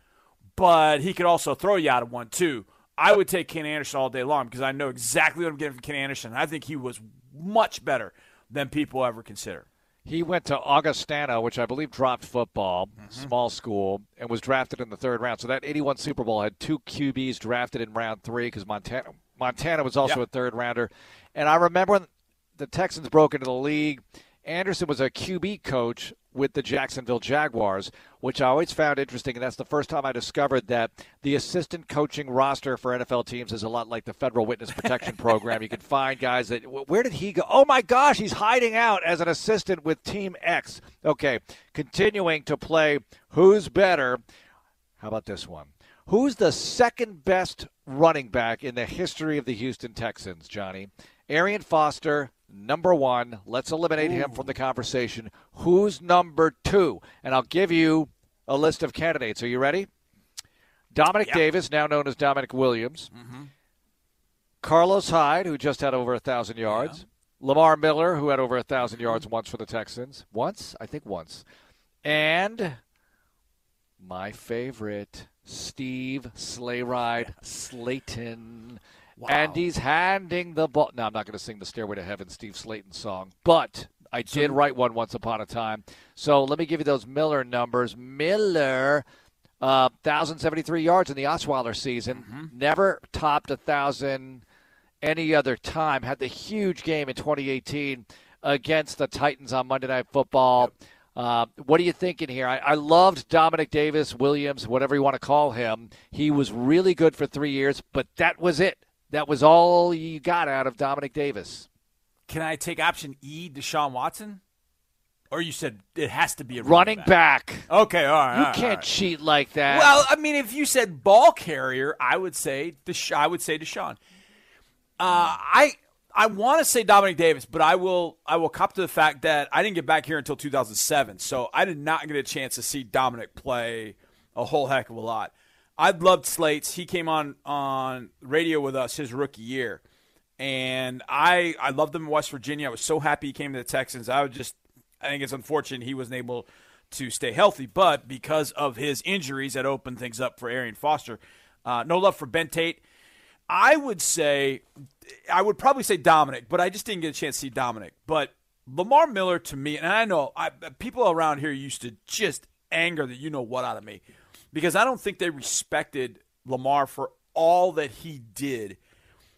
but he could also throw you out of one too. I would take Ken Anderson all day long because I know exactly what I'm getting from Ken Anderson. I think he was much better than people ever consider. He went to Augustana, which I believe dropped football, Mm-hmm. small school, and was drafted in the third round. So that 81 Super Bowl had two QBs drafted in round three because Montana, Montana was also Yeah. a third rounder. And I remember when the Texans broke into the league, Anderson was a QB coach with the Jacksonville Jaguars, which I always found interesting. And that's the first time I discovered that the assistant coaching roster for NFL teams is a lot like the Federal Witness Protection Program. You can find guys that, where did he go? Oh my gosh, he's hiding out as an assistant with Team X. Okay, continuing to play Who's Better. How about this one? Who's the second best running back in the history of the Houston Texans, Johnny? Arian Foster, number one. Let's eliminate him from the conversation. Who's number two? And I'll give you a list of candidates. Are you ready? Domanick Davis, now known as Domanick Williams. Mm-hmm. Carlos Hyde, who just had over a thousand yards. Lamar Miller, who had over a thousand yards once for the Texans. Once? I think once. And my favorite, Steve Sleighride Slaton. And he's handing the ball. Now, I'm not going to sing the Stairway to Heaven Steve Slaton song, but I did write one once upon a time. So let me give you those Miller numbers. Miller, uh, 1,073 yards in the Osweiler season. Never topped a 1,000 any other time. Had the huge game in 2018 against the Titans on Monday Night Football. Uh, what are you thinking here? I, I loved Domanick Davis, Williams, whatever you want to call him. He was really good for three years, but that was it. That was all you got out of Domanick Davis. Can I take option E, Deshaun Watson? Or you said it has to be a Running back. Okay, all right. You all can't right. cheat like that. Well, I mean, if you said ball carrier, I would say Desha- I would say Deshaun. Uh, I I want to say Domanick Davis, but I will I will cop to the fact that I didn't get back here until 2007, so I did not get a chance to see Dominic play a whole heck of a lot. I loved Slates. He came on on radio with us his rookie year, and I I loved him in West Virginia. I was so happy he came to the Texans. I was just I think it's unfortunate he wasn't able to stay healthy, but because of his injuries, that opened things up for Arian Foster. Uh, no love for Ben Tate. I would say, I would probably say Domanick, but I just didn't get a chance to see Domanick. But Lamar Miller to me, and I know I, people around here used to just anger that you know what out of me because I don't think they respected Lamar for all that he did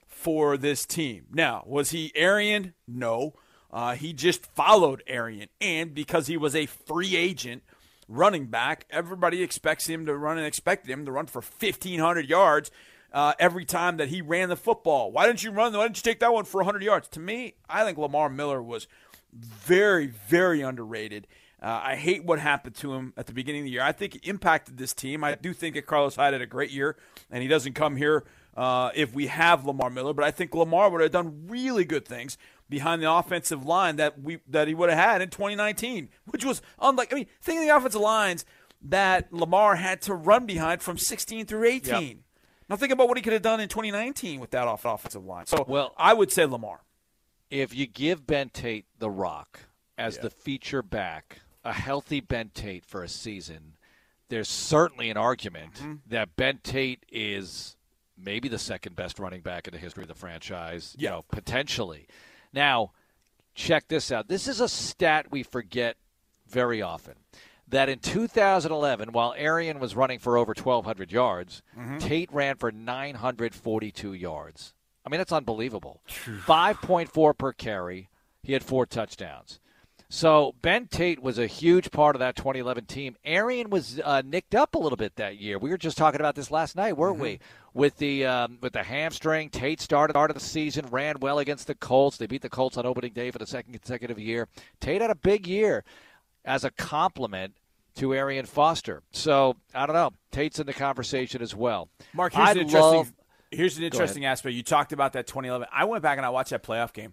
for this team. Now, was he Arian? No. Uh, he just followed Arian. And because he was a free agent running back, everybody expects him to run and expected him to run for 1,500 yards uh, every time that he ran the football. Why didn't you run? Why didn't you take that one for 100 yards? To me, I think Lamar Miller was very, very underrated. Uh, I hate what happened to him at the beginning of the year. I think it impacted this team. I do think that Carlos Hyde had a great year, and he doesn't come here uh, if we have Lamar Miller. But I think Lamar would have done really good things behind the offensive line that we that he would have had in 2019, which was unlike. I mean, think of the offensive lines that Lamar had to run behind from 16 through 18. Yep. Now think about what he could have done in 2019 with that offensive line. So well, I would say Lamar. If you give Ben Tate the rock as yeah. the feature back a healthy Ben Tate for a season, there's certainly an argument mm-hmm. that Ben Tate is maybe the second best running back in the history of the franchise. Yeah. You know, potentially. Now, check this out. This is a stat we forget very often. That in 2011, while Arian was running for over 1,200 yards, mm-hmm. Tate ran for 942 yards. I mean, that's unbelievable. 5.4 per carry. He had four touchdowns. So Ben Tate was a huge part of that 2011 team. Arian was uh, nicked up a little bit that year. We were just talking about this last night, weren't mm-hmm. we? With the um, with the hamstring, Tate started start of the season, ran well against the Colts. They beat the Colts on opening day for the second consecutive year. Tate had a big year as a complement to Arian Foster. So I don't know. Tate's in the conversation as well. Marc, here's I an interesting. Love, here's an interesting aspect. You talked about that 2011. I went back and I watched that playoff game.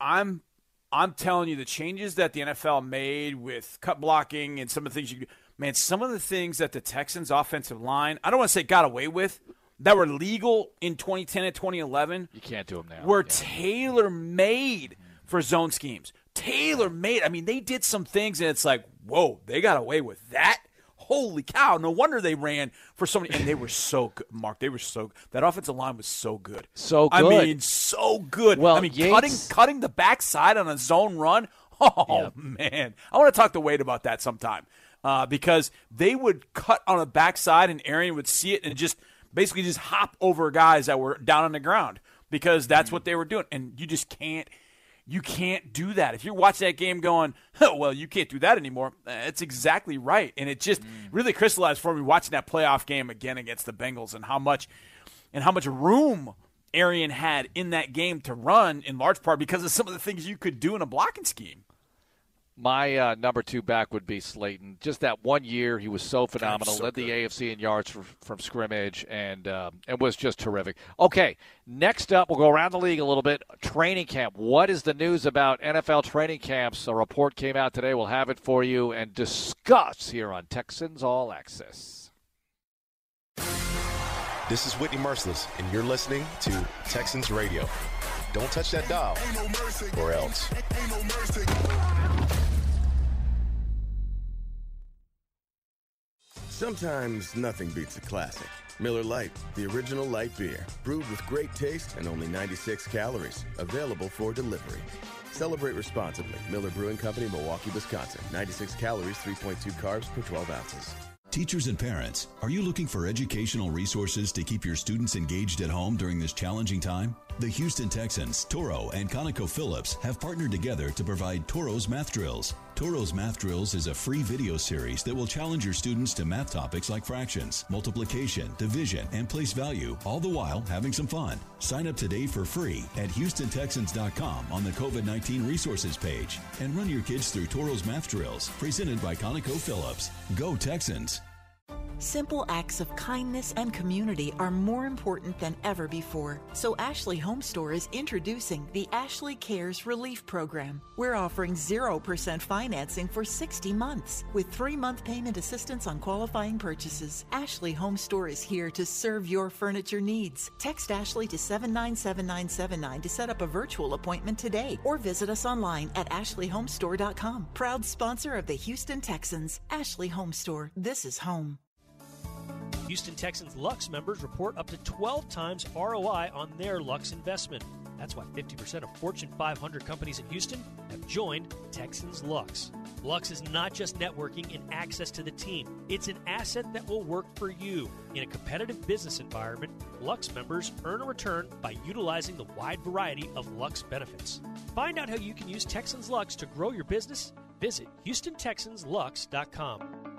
I'm I'm telling you, the changes that the NFL made with cut blocking and some of the things you man, some of the things that the Texans' offensive line, I don't want to say got away with, that were legal in 2010 and 2011. You can't do them now. Were yeah. tailor made for zone schemes. Tailor made. I mean, they did some things, and it's like, whoa, they got away with that holy cow! No wonder they ran for so many, and they were so good. Marc, they were so good. that offensive line was so good, so good. I mean, so good. Well, I mean, Yates, cutting cutting the backside on a zone run. Oh man, I want to talk to Wade about that sometime uh, because they would cut on the backside, and Arian would see it and just basically just hop over guys that were down on the ground because that's mm-hmm. what they were doing, and you just can't you can't do that. If you're watching that game going, oh, well, you can't do that anymore, that's exactly right. And it just mm. really crystallized for me watching that playoff game again against the Bengals and how much and how much room Arian had in that game to run in large part because of some of the things you could do in a blocking scheme. My uh, number two back would be Slaton. Just that one year, he was so phenomenal. So led good. the AFC in yards from, from scrimmage, and um, it was just terrific. Okay, next up, we'll go around the league a little bit. Training camp. What is the news about NFL training camps? A report came out today. We'll have it for you and discuss here on Texans All Access. This is Whitney Mercilus, and you're listening to Texans Radio. Don't touch that dial, or else. Sometimes nothing beats a classic. Miller Lite, the original light beer, brewed with great taste and only 96 calories. Available for delivery. Celebrate responsibly. Miller Brewing Company, Milwaukee, Wisconsin. 96 calories, 3.2 carbs per 12 ounces. Teachers and parents, are you looking for educational resources to keep your students engaged at home during this challenging time? The Houston Texans, Toro, and ConocoPhillips have partnered together to provide Toro's Math Drills. Toro's Math Drills is a free video series that will challenge your students to math topics like fractions, multiplication, division, and place value, all the while having some fun. Sign up today for free at HoustonTexans.com on the COVID 19 resources page and run your kids through Toro's Math Drills, presented by ConocoPhillips. Go Texans! Simple acts of kindness and community are more important than ever before. So Ashley Home Store is introducing the Ashley Cares Relief Program. We're offering 0% financing for 60 months with 3-month payment assistance on qualifying purchases. Ashley Home Store is here to serve your furniture needs. Text Ashley to 797979 to set up a virtual appointment today or visit us online at ashleyhomestore.com. Proud sponsor of the Houston Texans. Ashley Home Store. This is home. Houston Texans Lux members report up to 12 times ROI on their Lux investment. That's why 50% of Fortune 500 companies in Houston have joined Texans Lux. Lux is not just networking and access to the team, it's an asset that will work for you. In a competitive business environment, Lux members earn a return by utilizing the wide variety of Lux benefits. Find out how you can use Texans Lux to grow your business. Visit HoustonTexansLux.com.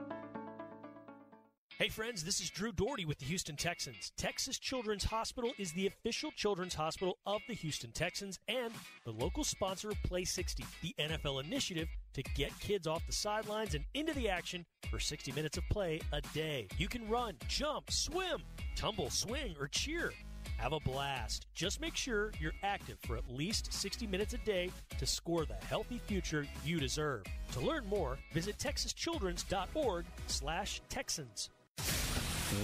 Hey friends, this is Drew Dougherty with the Houston Texans. Texas Children's Hospital is the official children's hospital of the Houston Texans and the local sponsor of Play 60, the NFL initiative to get kids off the sidelines and into the action for 60 minutes of play a day. You can run, jump, swim, tumble, swing, or cheer. Have a blast. Just make sure you're active for at least 60 minutes a day to score the healthy future you deserve. To learn more, visit texaschildren's.org slash Texans.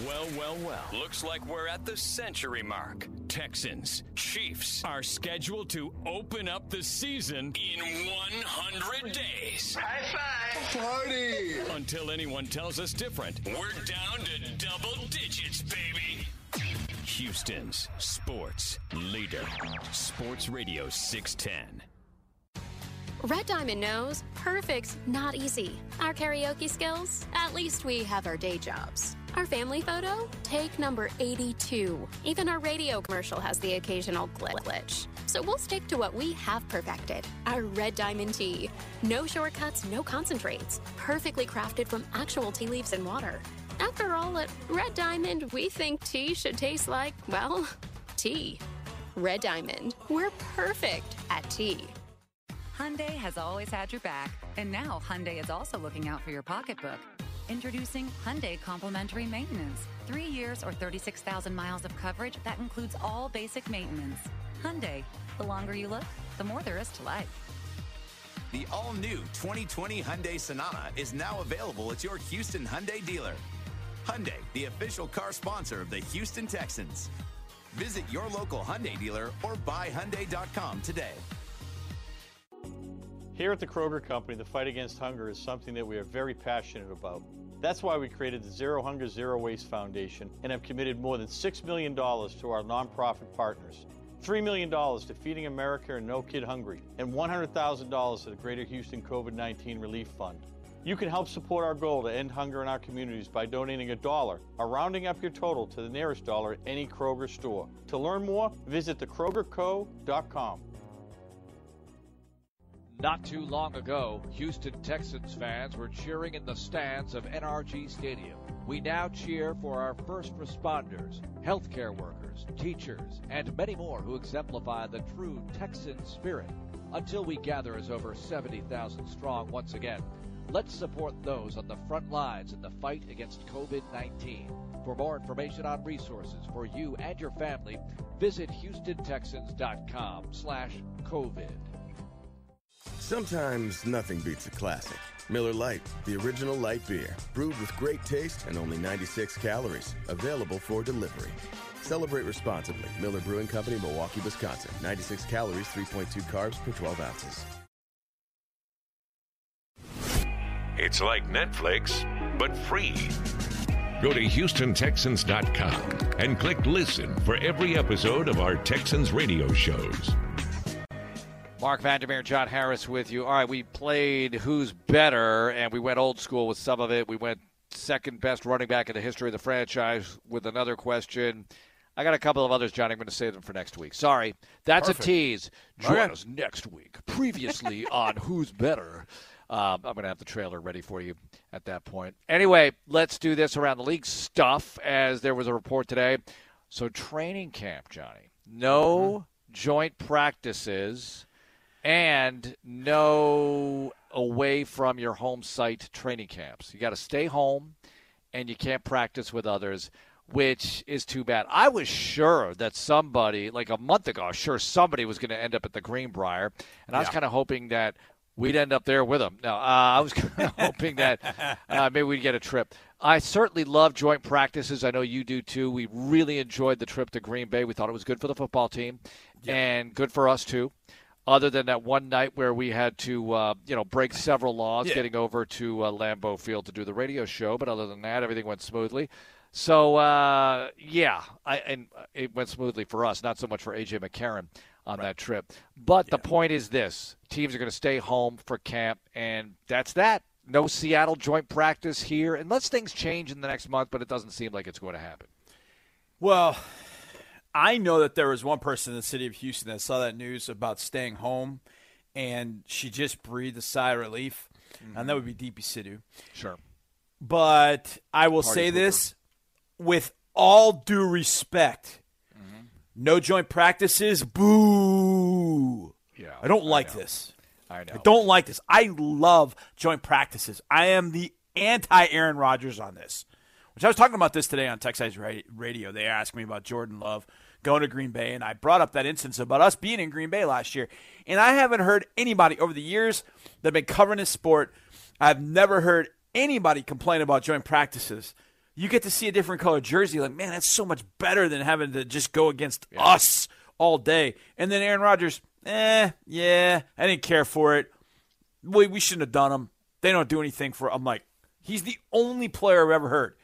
Well, well, well. Looks like we're at the century mark. Texans, Chiefs are scheduled to open up the season in 100 days. High five! Party! Until anyone tells us different, we're down to double digits, baby. Houston's sports leader. Sports Radio 610. Red Diamond knows perfect's not easy. Our karaoke skills? At least we have our day jobs. Our family photo? Take number 82. Even our radio commercial has the occasional glitch. So we'll stick to what we have perfected our Red Diamond tea. No shortcuts, no concentrates. Perfectly crafted from actual tea leaves and water. After all, at Red Diamond, we think tea should taste like, well, tea. Red Diamond, we're perfect at tea. Hyundai has always had your back, and now Hyundai is also looking out for your pocketbook. Introducing Hyundai Complimentary Maintenance. Three years or 36,000 miles of coverage that includes all basic maintenance. Hyundai, the longer you look, the more there is to life. The all-new 2020 Hyundai Sonata is now available at your Houston Hyundai dealer. Hyundai, the official car sponsor of the Houston Texans. Visit your local Hyundai dealer or buyhyundai.com today. Here at the Kroger Company, the fight against hunger is something that we are very passionate about. That's why we created the Zero Hunger Zero Waste Foundation and have committed more than $6 million to our nonprofit partners. $3 million to Feeding America and No Kid Hungry, and $100,000 to the Greater Houston COVID 19 Relief Fund. You can help support our goal to end hunger in our communities by donating a dollar or rounding up your total to the nearest dollar at any Kroger store. To learn more, visit thekrogerco.com. Not too long ago, Houston Texans fans were cheering in the stands of NRG Stadium. We now cheer for our first responders, healthcare workers, teachers, and many more who exemplify the true Texan spirit. Until we gather as over 70,000 strong once again, let's support those on the front lines in the fight against COVID-19. For more information on resources for you and your family, visit HoustonTexans.com slash COVID. Sometimes nothing beats a classic. Miller Lite, the original light beer, brewed with great taste and only 96 calories. Available for delivery. Celebrate responsibly. Miller Brewing Company, Milwaukee, Wisconsin. 96 calories, 3.2 carbs per 12 ounces. It's like Netflix, but free. Go to HoustonTexans.com and click listen for every episode of our Texans radio shows. Marc Vandermeer, and John Harris with you. All right, we played Who's Better, and we went old school with some of it. We went second best running back in the history of the franchise with another question. I got a couple of others, Johnny. I'm going to save them for next week. Sorry. That's Perfect. a tease. Join Okay. us next week. Previously on Who's Better. Um, I'm going to have the trailer ready for you at that point. Anyway, let's do this around the league stuff, as there was a report today. So, training camp, Johnny. No joint practices and no away from your home site training camps. You got to stay home and you can't practice with others, which is too bad. I was sure that somebody, like a month ago, I was sure somebody was going to end up at the Greenbrier, and I was Yeah. kind of hoping that we'd end up there with them. No, uh, I was kind of hoping that uh, maybe we'd get a trip. I certainly love joint practices. I know you do too. We really enjoyed the trip to Green Bay. We thought it was good for the football team and good for us too. Other than that one night where we had to, uh, you know, break several laws Yeah. getting over to uh, Lambeau Field to do the radio show, but other than that, everything went smoothly. So uh, yeah, I, and it went smoothly for us, not so much for AJ McCarron. on that trip. But the point is this: teams are going to stay home for camp, and that's that. No Seattle joint practice here, unless things change in the next month. But it doesn't seem like it's going to happen. Well, I know that there was one person in the city of Houston that saw that news about staying home, and she just breathed a sigh of relief, mm-hmm. and that would be Deepi Sidhu. Sure. But I will Party say this with all due respect mm-hmm. no joint practices, boo. Yeah. I don't like I this. I know. I don't like this. I love joint practices. I am the anti Aaron Rodgers on this. Which I was talking about this today on Texas Radio. They asked me about Jordan Love going to Green Bay, and I brought up that instance about us being in Green Bay last year. And I haven't heard anybody over the years that have been covering this sport. I've never heard anybody complain about joint practices. You get to see a different color jersey, like man, that's so much better than having to just go against yeah. us all day. And then Aaron Rodgers, eh, yeah, I didn't care for it. We we shouldn't have done them. They don't do anything for. I'm like, he's the only player I've ever heard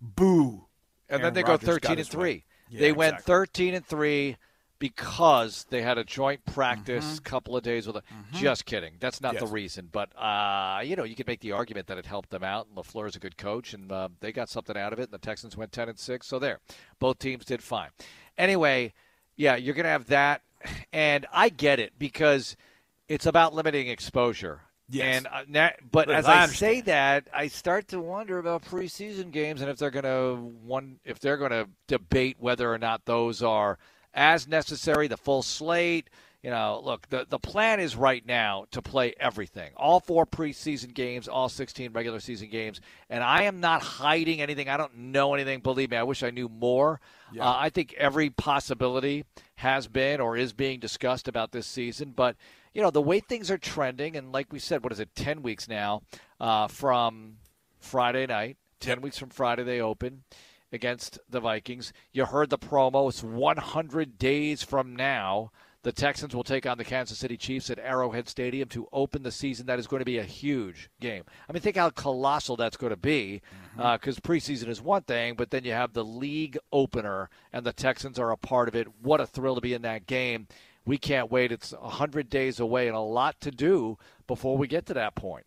Boo. And Aaron then they Rodgers go 13 and 3. Yeah, they went exactly. 13 and 3 because they had a joint practice mm-hmm. couple of days with a mm-hmm. just kidding that's not yes. the reason but uh, you know you could make the argument that it helped them out and LaFleur is a good coach and uh, they got something out of it and the Texans went 10 and 6 so there both teams did fine anyway yeah you're going to have that and I get it because it's about limiting exposure Yes. And uh, but, but as I, I say that, I start to wonder about preseason games and if they're going to one if they're going to debate whether or not those are as necessary, the full slate. You know, look, the the plan is right now to play everything, all four preseason games, all 16 regular season games, and I am not hiding anything. I don't know anything. Believe me, I wish I knew more. Yeah. Uh, I think every possibility has been or is being discussed about this season, but you know, the way things are trending, and like we said, what is it, 10 weeks now uh, from Friday night, 10 weeks from Friday they open against the Vikings. You heard the promo. It's 100 days from now. The Texans will take on the Kansas City Chiefs at Arrowhead Stadium to open the season. That is going to be a huge game. I mean, think how colossal that's going to be because mm-hmm. uh, preseason is one thing, but then you have the league opener, and the Texans are a part of it. What a thrill to be in that game we can't wait. It's 100 days away and a lot to do before we get to that point.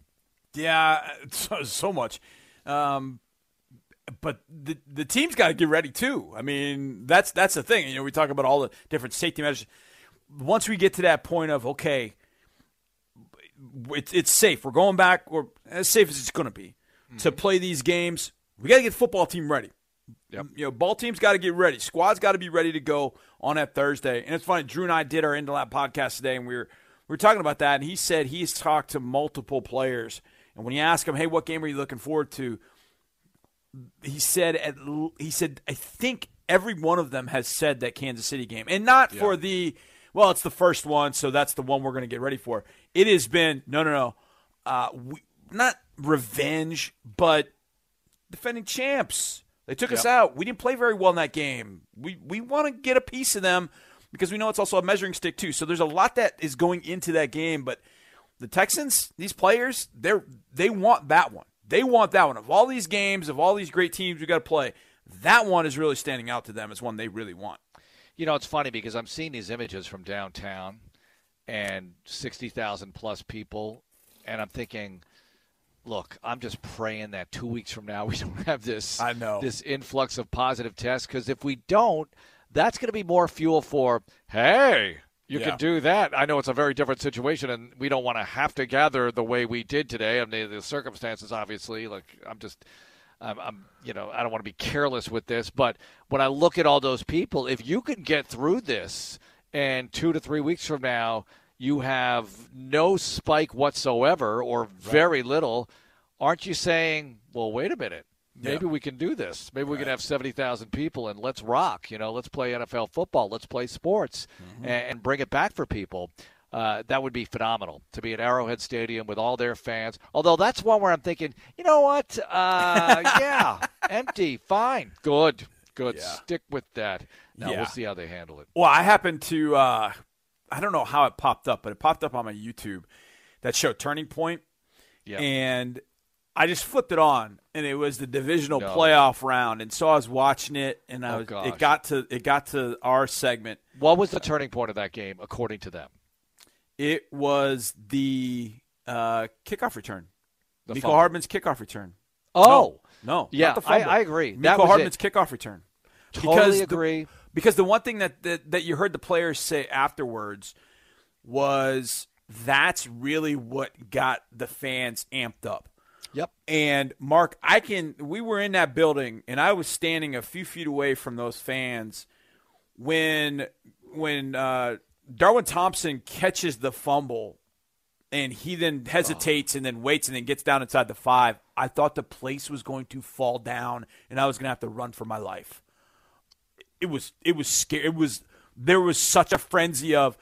Yeah, so, so much. Um, but the the team's got to get ready too. I mean, that's that's the thing. You know, we talk about all the different safety measures. Once we get to that point of okay, it's it's safe. We're going back, or as safe as it's going to be, mm-hmm. to play these games. We got to get the football team ready. Yep. You know, ball team's got to get ready. Squad's got to be ready to go on that Thursday. And it's funny, Drew and I did our Indolab podcast today, and we were we were talking about that, and he said he's talked to multiple players, and when you ask him, "Hey, what game are you looking forward to?" He said, at, "He said I think every one of them has said that Kansas City game, and not yeah. for the well, it's the first one, so that's the one we're going to get ready for. It has been no, no, no, uh, we, not revenge, but defending champs." They took yep. us out. We didn't play very well in that game. We we want to get a piece of them because we know it's also a measuring stick too. So there's a lot that is going into that game, but the Texans, these players, they're they want that one. They want that one. Of all these games, of all these great teams we got to play, that one is really standing out to them as one they really want. You know, it's funny because I'm seeing these images from downtown and 60,000 plus people and I'm thinking look, I'm just praying that two weeks from now we don't have this. I know this influx of positive tests because if we don't, that's going to be more fuel for hey. You yeah. can do that. I know it's a very different situation, and we don't want to have to gather the way we did today. I mean, the circumstances, obviously. Like, I'm just, I'm, I'm, you know, I don't want to be careless with this, but when I look at all those people, if you can get through this, and two to three weeks from now, you have no spike whatsoever or very right. little, aren't you saying, well, wait a minute? Maybe yeah. we can do this. Maybe we can have 70,000 people and let's rock. You know, let's play NFL football. Let's play sports mm-hmm. and, and, bring it back for people. Uh, that would be phenomenal to be at Arrowhead Stadium with all their fans. Although that's one where I'm thinking, you know what? Uh, yeah, empty, fine, good, good. Yeah. Stick with that. Now yeah. we'll see how they handle it. Well, I happen to uh, I don't know how it popped up, but it popped up on my YouTube that show Turning Point. Yep. And I just flipped it on, and it was the divisional No. playoff round, and so I was watching it, and I Oh, was, gosh. it got to it got to our segment. What was the turning point of that game, according to them? It was the uh, kickoff return, The Nico fumble. Hardman's kickoff return. Oh. no, no Yeah, the I- I agree. Was Hardman's it. kickoff return. Totally the- agree. Because the one thing that, that that you heard the players say afterwards was that's really what got the fans amped up. Yep. And Marc, I can. We were in that building, and I was standing a few feet away from those fans when when uh, Darwin Thompson catches the fumble, and he then hesitates and then waits and then gets down inside the five. I thought the place was going to fall down, and I was going to have to run for my life. It was it was scary. It was there was such a frenzy of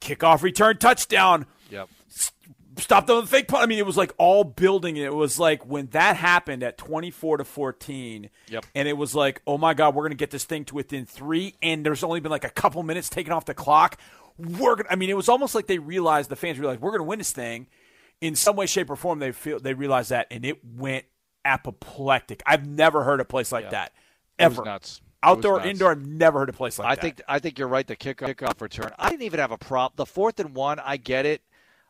kickoff return touchdown Yep. stop the fake punt. I mean, it was like all building. It was like when that happened at 24 to 14. Yep. And it was like, oh my God, we're going to get this thing to within three. And there's only been like a couple minutes taken off the clock. We're gonna, I mean, it was almost like they realized, the fans realized, we're going to win this thing. In some way, shape, or form, they feel they realized that. And it went apoplectic. I've never heard a place like that. It was Ever. nuts. Outdoor, indoor, I've never heard a place like I that. think I think you're right. The kickoff, kickoff return. I didn't even have a prop. The fourth and one, I get it.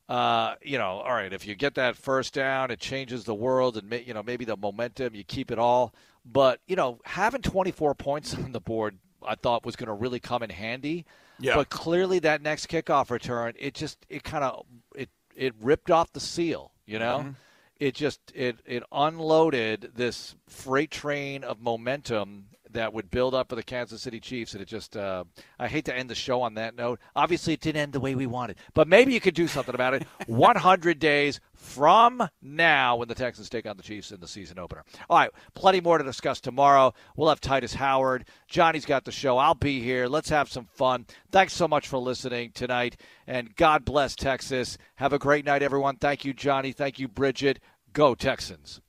Uh, you know, all right. If you get that first down, it changes the world, and ma- you know maybe the momentum. You keep it all, but you know having 24 points on the board, I thought was going to really come in handy. Yeah. But clearly, that next kickoff return, it just it kind of it it ripped off the seal. You know. Mhm. It just it it unloaded this freight train of momentum that would build up for the Kansas City Chiefs, and it just uh, I hate to end the show on that note. Obviously, it didn't end the way we wanted, but maybe you could do something about it. 100 days from now, when the Texans take on the Chiefs in the season opener. All right, plenty more to discuss tomorrow. We'll have Tytus Howard. Johnny's got the show. I'll be here. Let's have some fun. Thanks so much for listening tonight, and God bless Texas. Have a great night, everyone. Thank you, Johnny. Thank you, Bridget. Go Texans.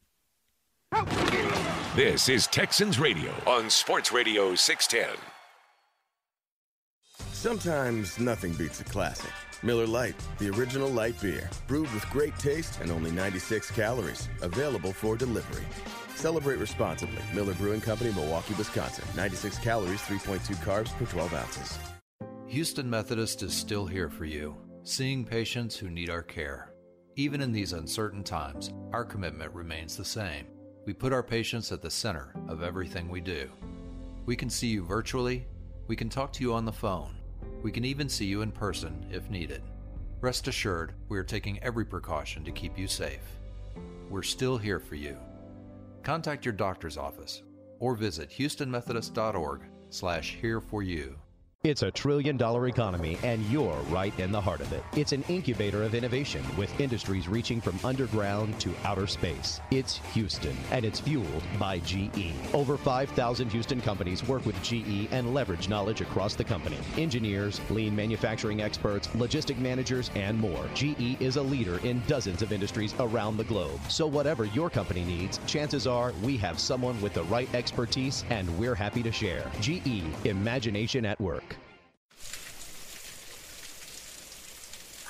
This is Texans Radio on Sports Radio 610. Sometimes nothing beats a classic. Miller Lite, the original light beer, brewed with great taste and only 96 calories, available for delivery. Celebrate responsibly. Miller Brewing Company, Milwaukee, Wisconsin. 96 calories, 3.2 carbs per 12 ounces. Houston Methodist is still here for you, seeing patients who need our care. Even in these uncertain times, our commitment remains the same. We put our patients at the center of everything we do. We can see you virtually, we can talk to you on the phone, we can even see you in person if needed. Rest assured, we are taking every precaution to keep you safe. We're still here for you. Contact your doctor's office or visit houstonmethodist.org slash here for you. It's a trillion dollar economy, and you're right in the heart of it. It's an incubator of innovation with industries reaching from underground to outer space. It's Houston, and it's fueled by GE. Over 5,000 Houston companies work with GE and leverage knowledge across the company. Engineers, lean manufacturing experts, logistic managers, and more. GE is a leader in dozens of industries around the globe. So, whatever your company needs, chances are we have someone with the right expertise, and we're happy to share. GE, Imagination at Work.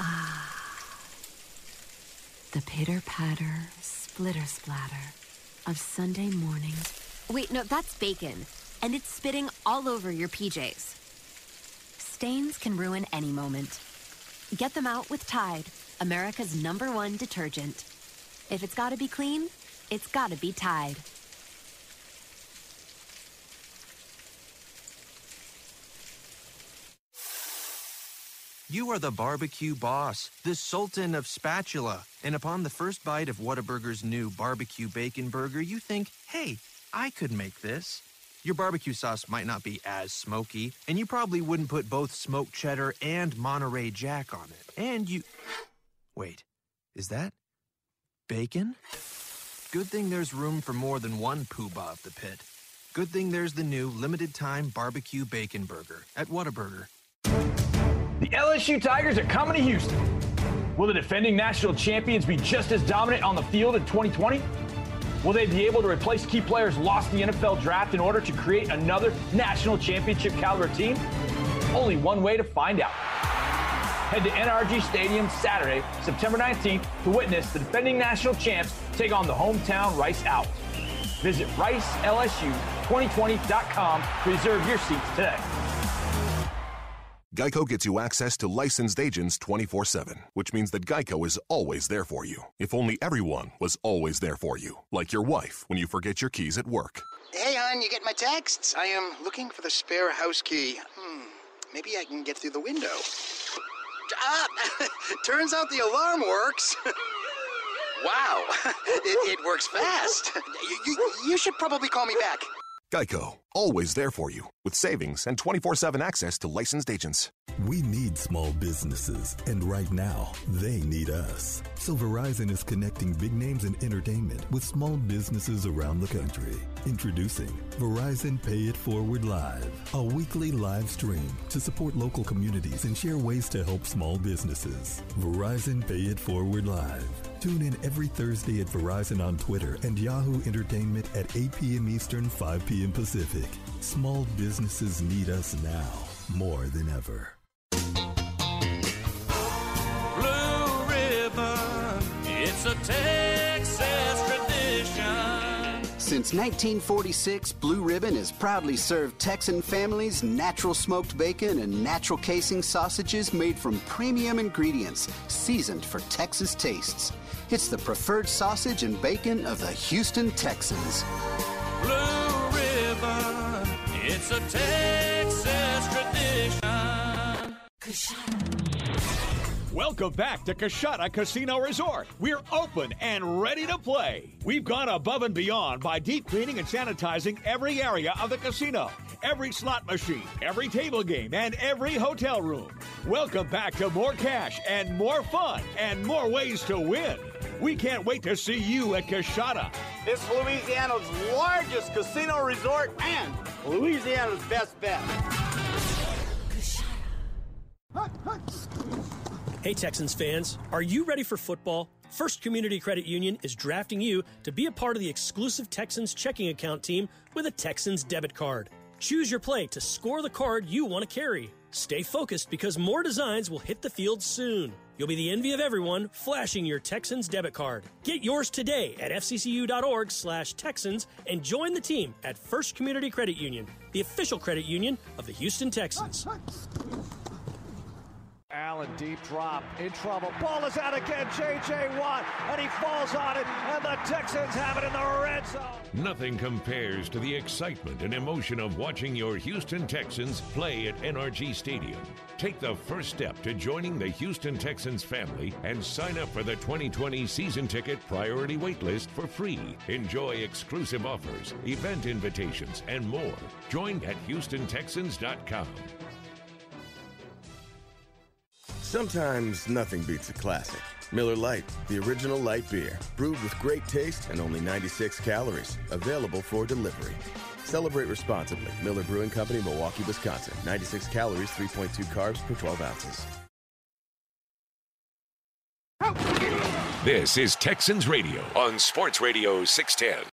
Ah. The pitter patter, splitter splatter of Sunday mornings. Wait, no, that's bacon. And it's spitting all over your PJs. Stains can ruin any moment. Get them out with Tide, America's number one detergent. If it's gotta be clean, it's gotta be Tide. You are the barbecue boss, the sultan of spatula. And upon the first bite of Whataburger's new barbecue bacon burger, you think, hey, I could make this. Your barbecue sauce might not be as smoky, and you probably wouldn't put both smoked cheddar and Monterey Jack on it. And you. Wait, is that bacon? Good thing there's room for more than one poobah of the pit. Good thing there's the new limited time barbecue bacon burger at Whataburger. LSU Tigers are coming to Houston. Will the defending national champions be just as dominant on the field in 2020? Will they be able to replace key players lost in the NFL draft in order to create another national championship caliber team? Only one way to find out. Head to NRG Stadium Saturday, September 19th to witness the defending national champs take on the hometown Rice Owls. Visit RiceLSU2020.com to reserve your seats today. Geico gets you access to licensed agents 24 7, which means that Geico is always there for you. If only everyone was always there for you, like your wife when you forget your keys at work. Hey, hon, you get my texts? I am looking for the spare house key. Hmm, maybe I can get through the window. Ah, turns out the alarm works. wow, it, it, works fast. You, you, you should probably call me back. Geico, always there for you with savings and 24 7 access to licensed agents. We need small businesses, and right now, they need us. So Verizon is connecting big names in entertainment with small businesses around the country. Introducing Verizon Pay It Forward Live, a weekly live stream to support local communities and share ways to help small businesses. Verizon Pay It Forward Live. Tune in every Thursday at Verizon on Twitter and Yahoo Entertainment at 8 p.m. Eastern, 5 p.m. Pacific. Small businesses need us now more than ever. Blue Ribbon, it's a Texas tradition. Since 1946, Blue Ribbon has proudly served Texan families natural smoked bacon and natural casing sausages made from premium ingredients, seasoned for Texas tastes. It's the preferred sausage and bacon of the Houston Texans. Blue Ribbon, it's a Texas tradition. Welcome back to Coushatta Casino Resort. We're open and ready to play. We've gone above and beyond by deep cleaning and sanitizing every area of the casino, every slot machine, every table game, and every hotel room. Welcome back to more cash and more fun and more ways to win. We can't wait to see you at Coushatta. It's Louisiana's largest casino resort and Louisiana's best bet. Hey, Texans fans, are you ready for football? First Community Credit Union is drafting you to be a part of the exclusive Texans checking account team with a Texans debit card. Choose your play to score the card you want to carry. Stay focused because more designs will hit the field soon. You'll be the envy of everyone flashing your Texans debit card. Get yours today at fccu.org slash Texans and join the team at First Community Credit Union, the official credit union of the Houston Texans. Allen deep drop in trouble. Ball is out again. J.J. Watt, and he falls on it, and the Texans have it in the red zone. Nothing compares to the excitement and emotion of watching your Houston Texans play at NRG Stadium. Take the first step to joining the Houston Texans family and sign up for the 2020 season ticket priority waitlist for free. Enjoy exclusive offers, event invitations, and more. Join at HoustonTexans.com. Sometimes nothing beats a classic. Miller Lite, the original light beer, brewed with great taste and only 96 calories, available for delivery. Celebrate responsibly. Miller Brewing Company, Milwaukee, Wisconsin. 96 calories, 3.2 carbs per 12 ounces. This is Texans Radio on Sports Radio 610.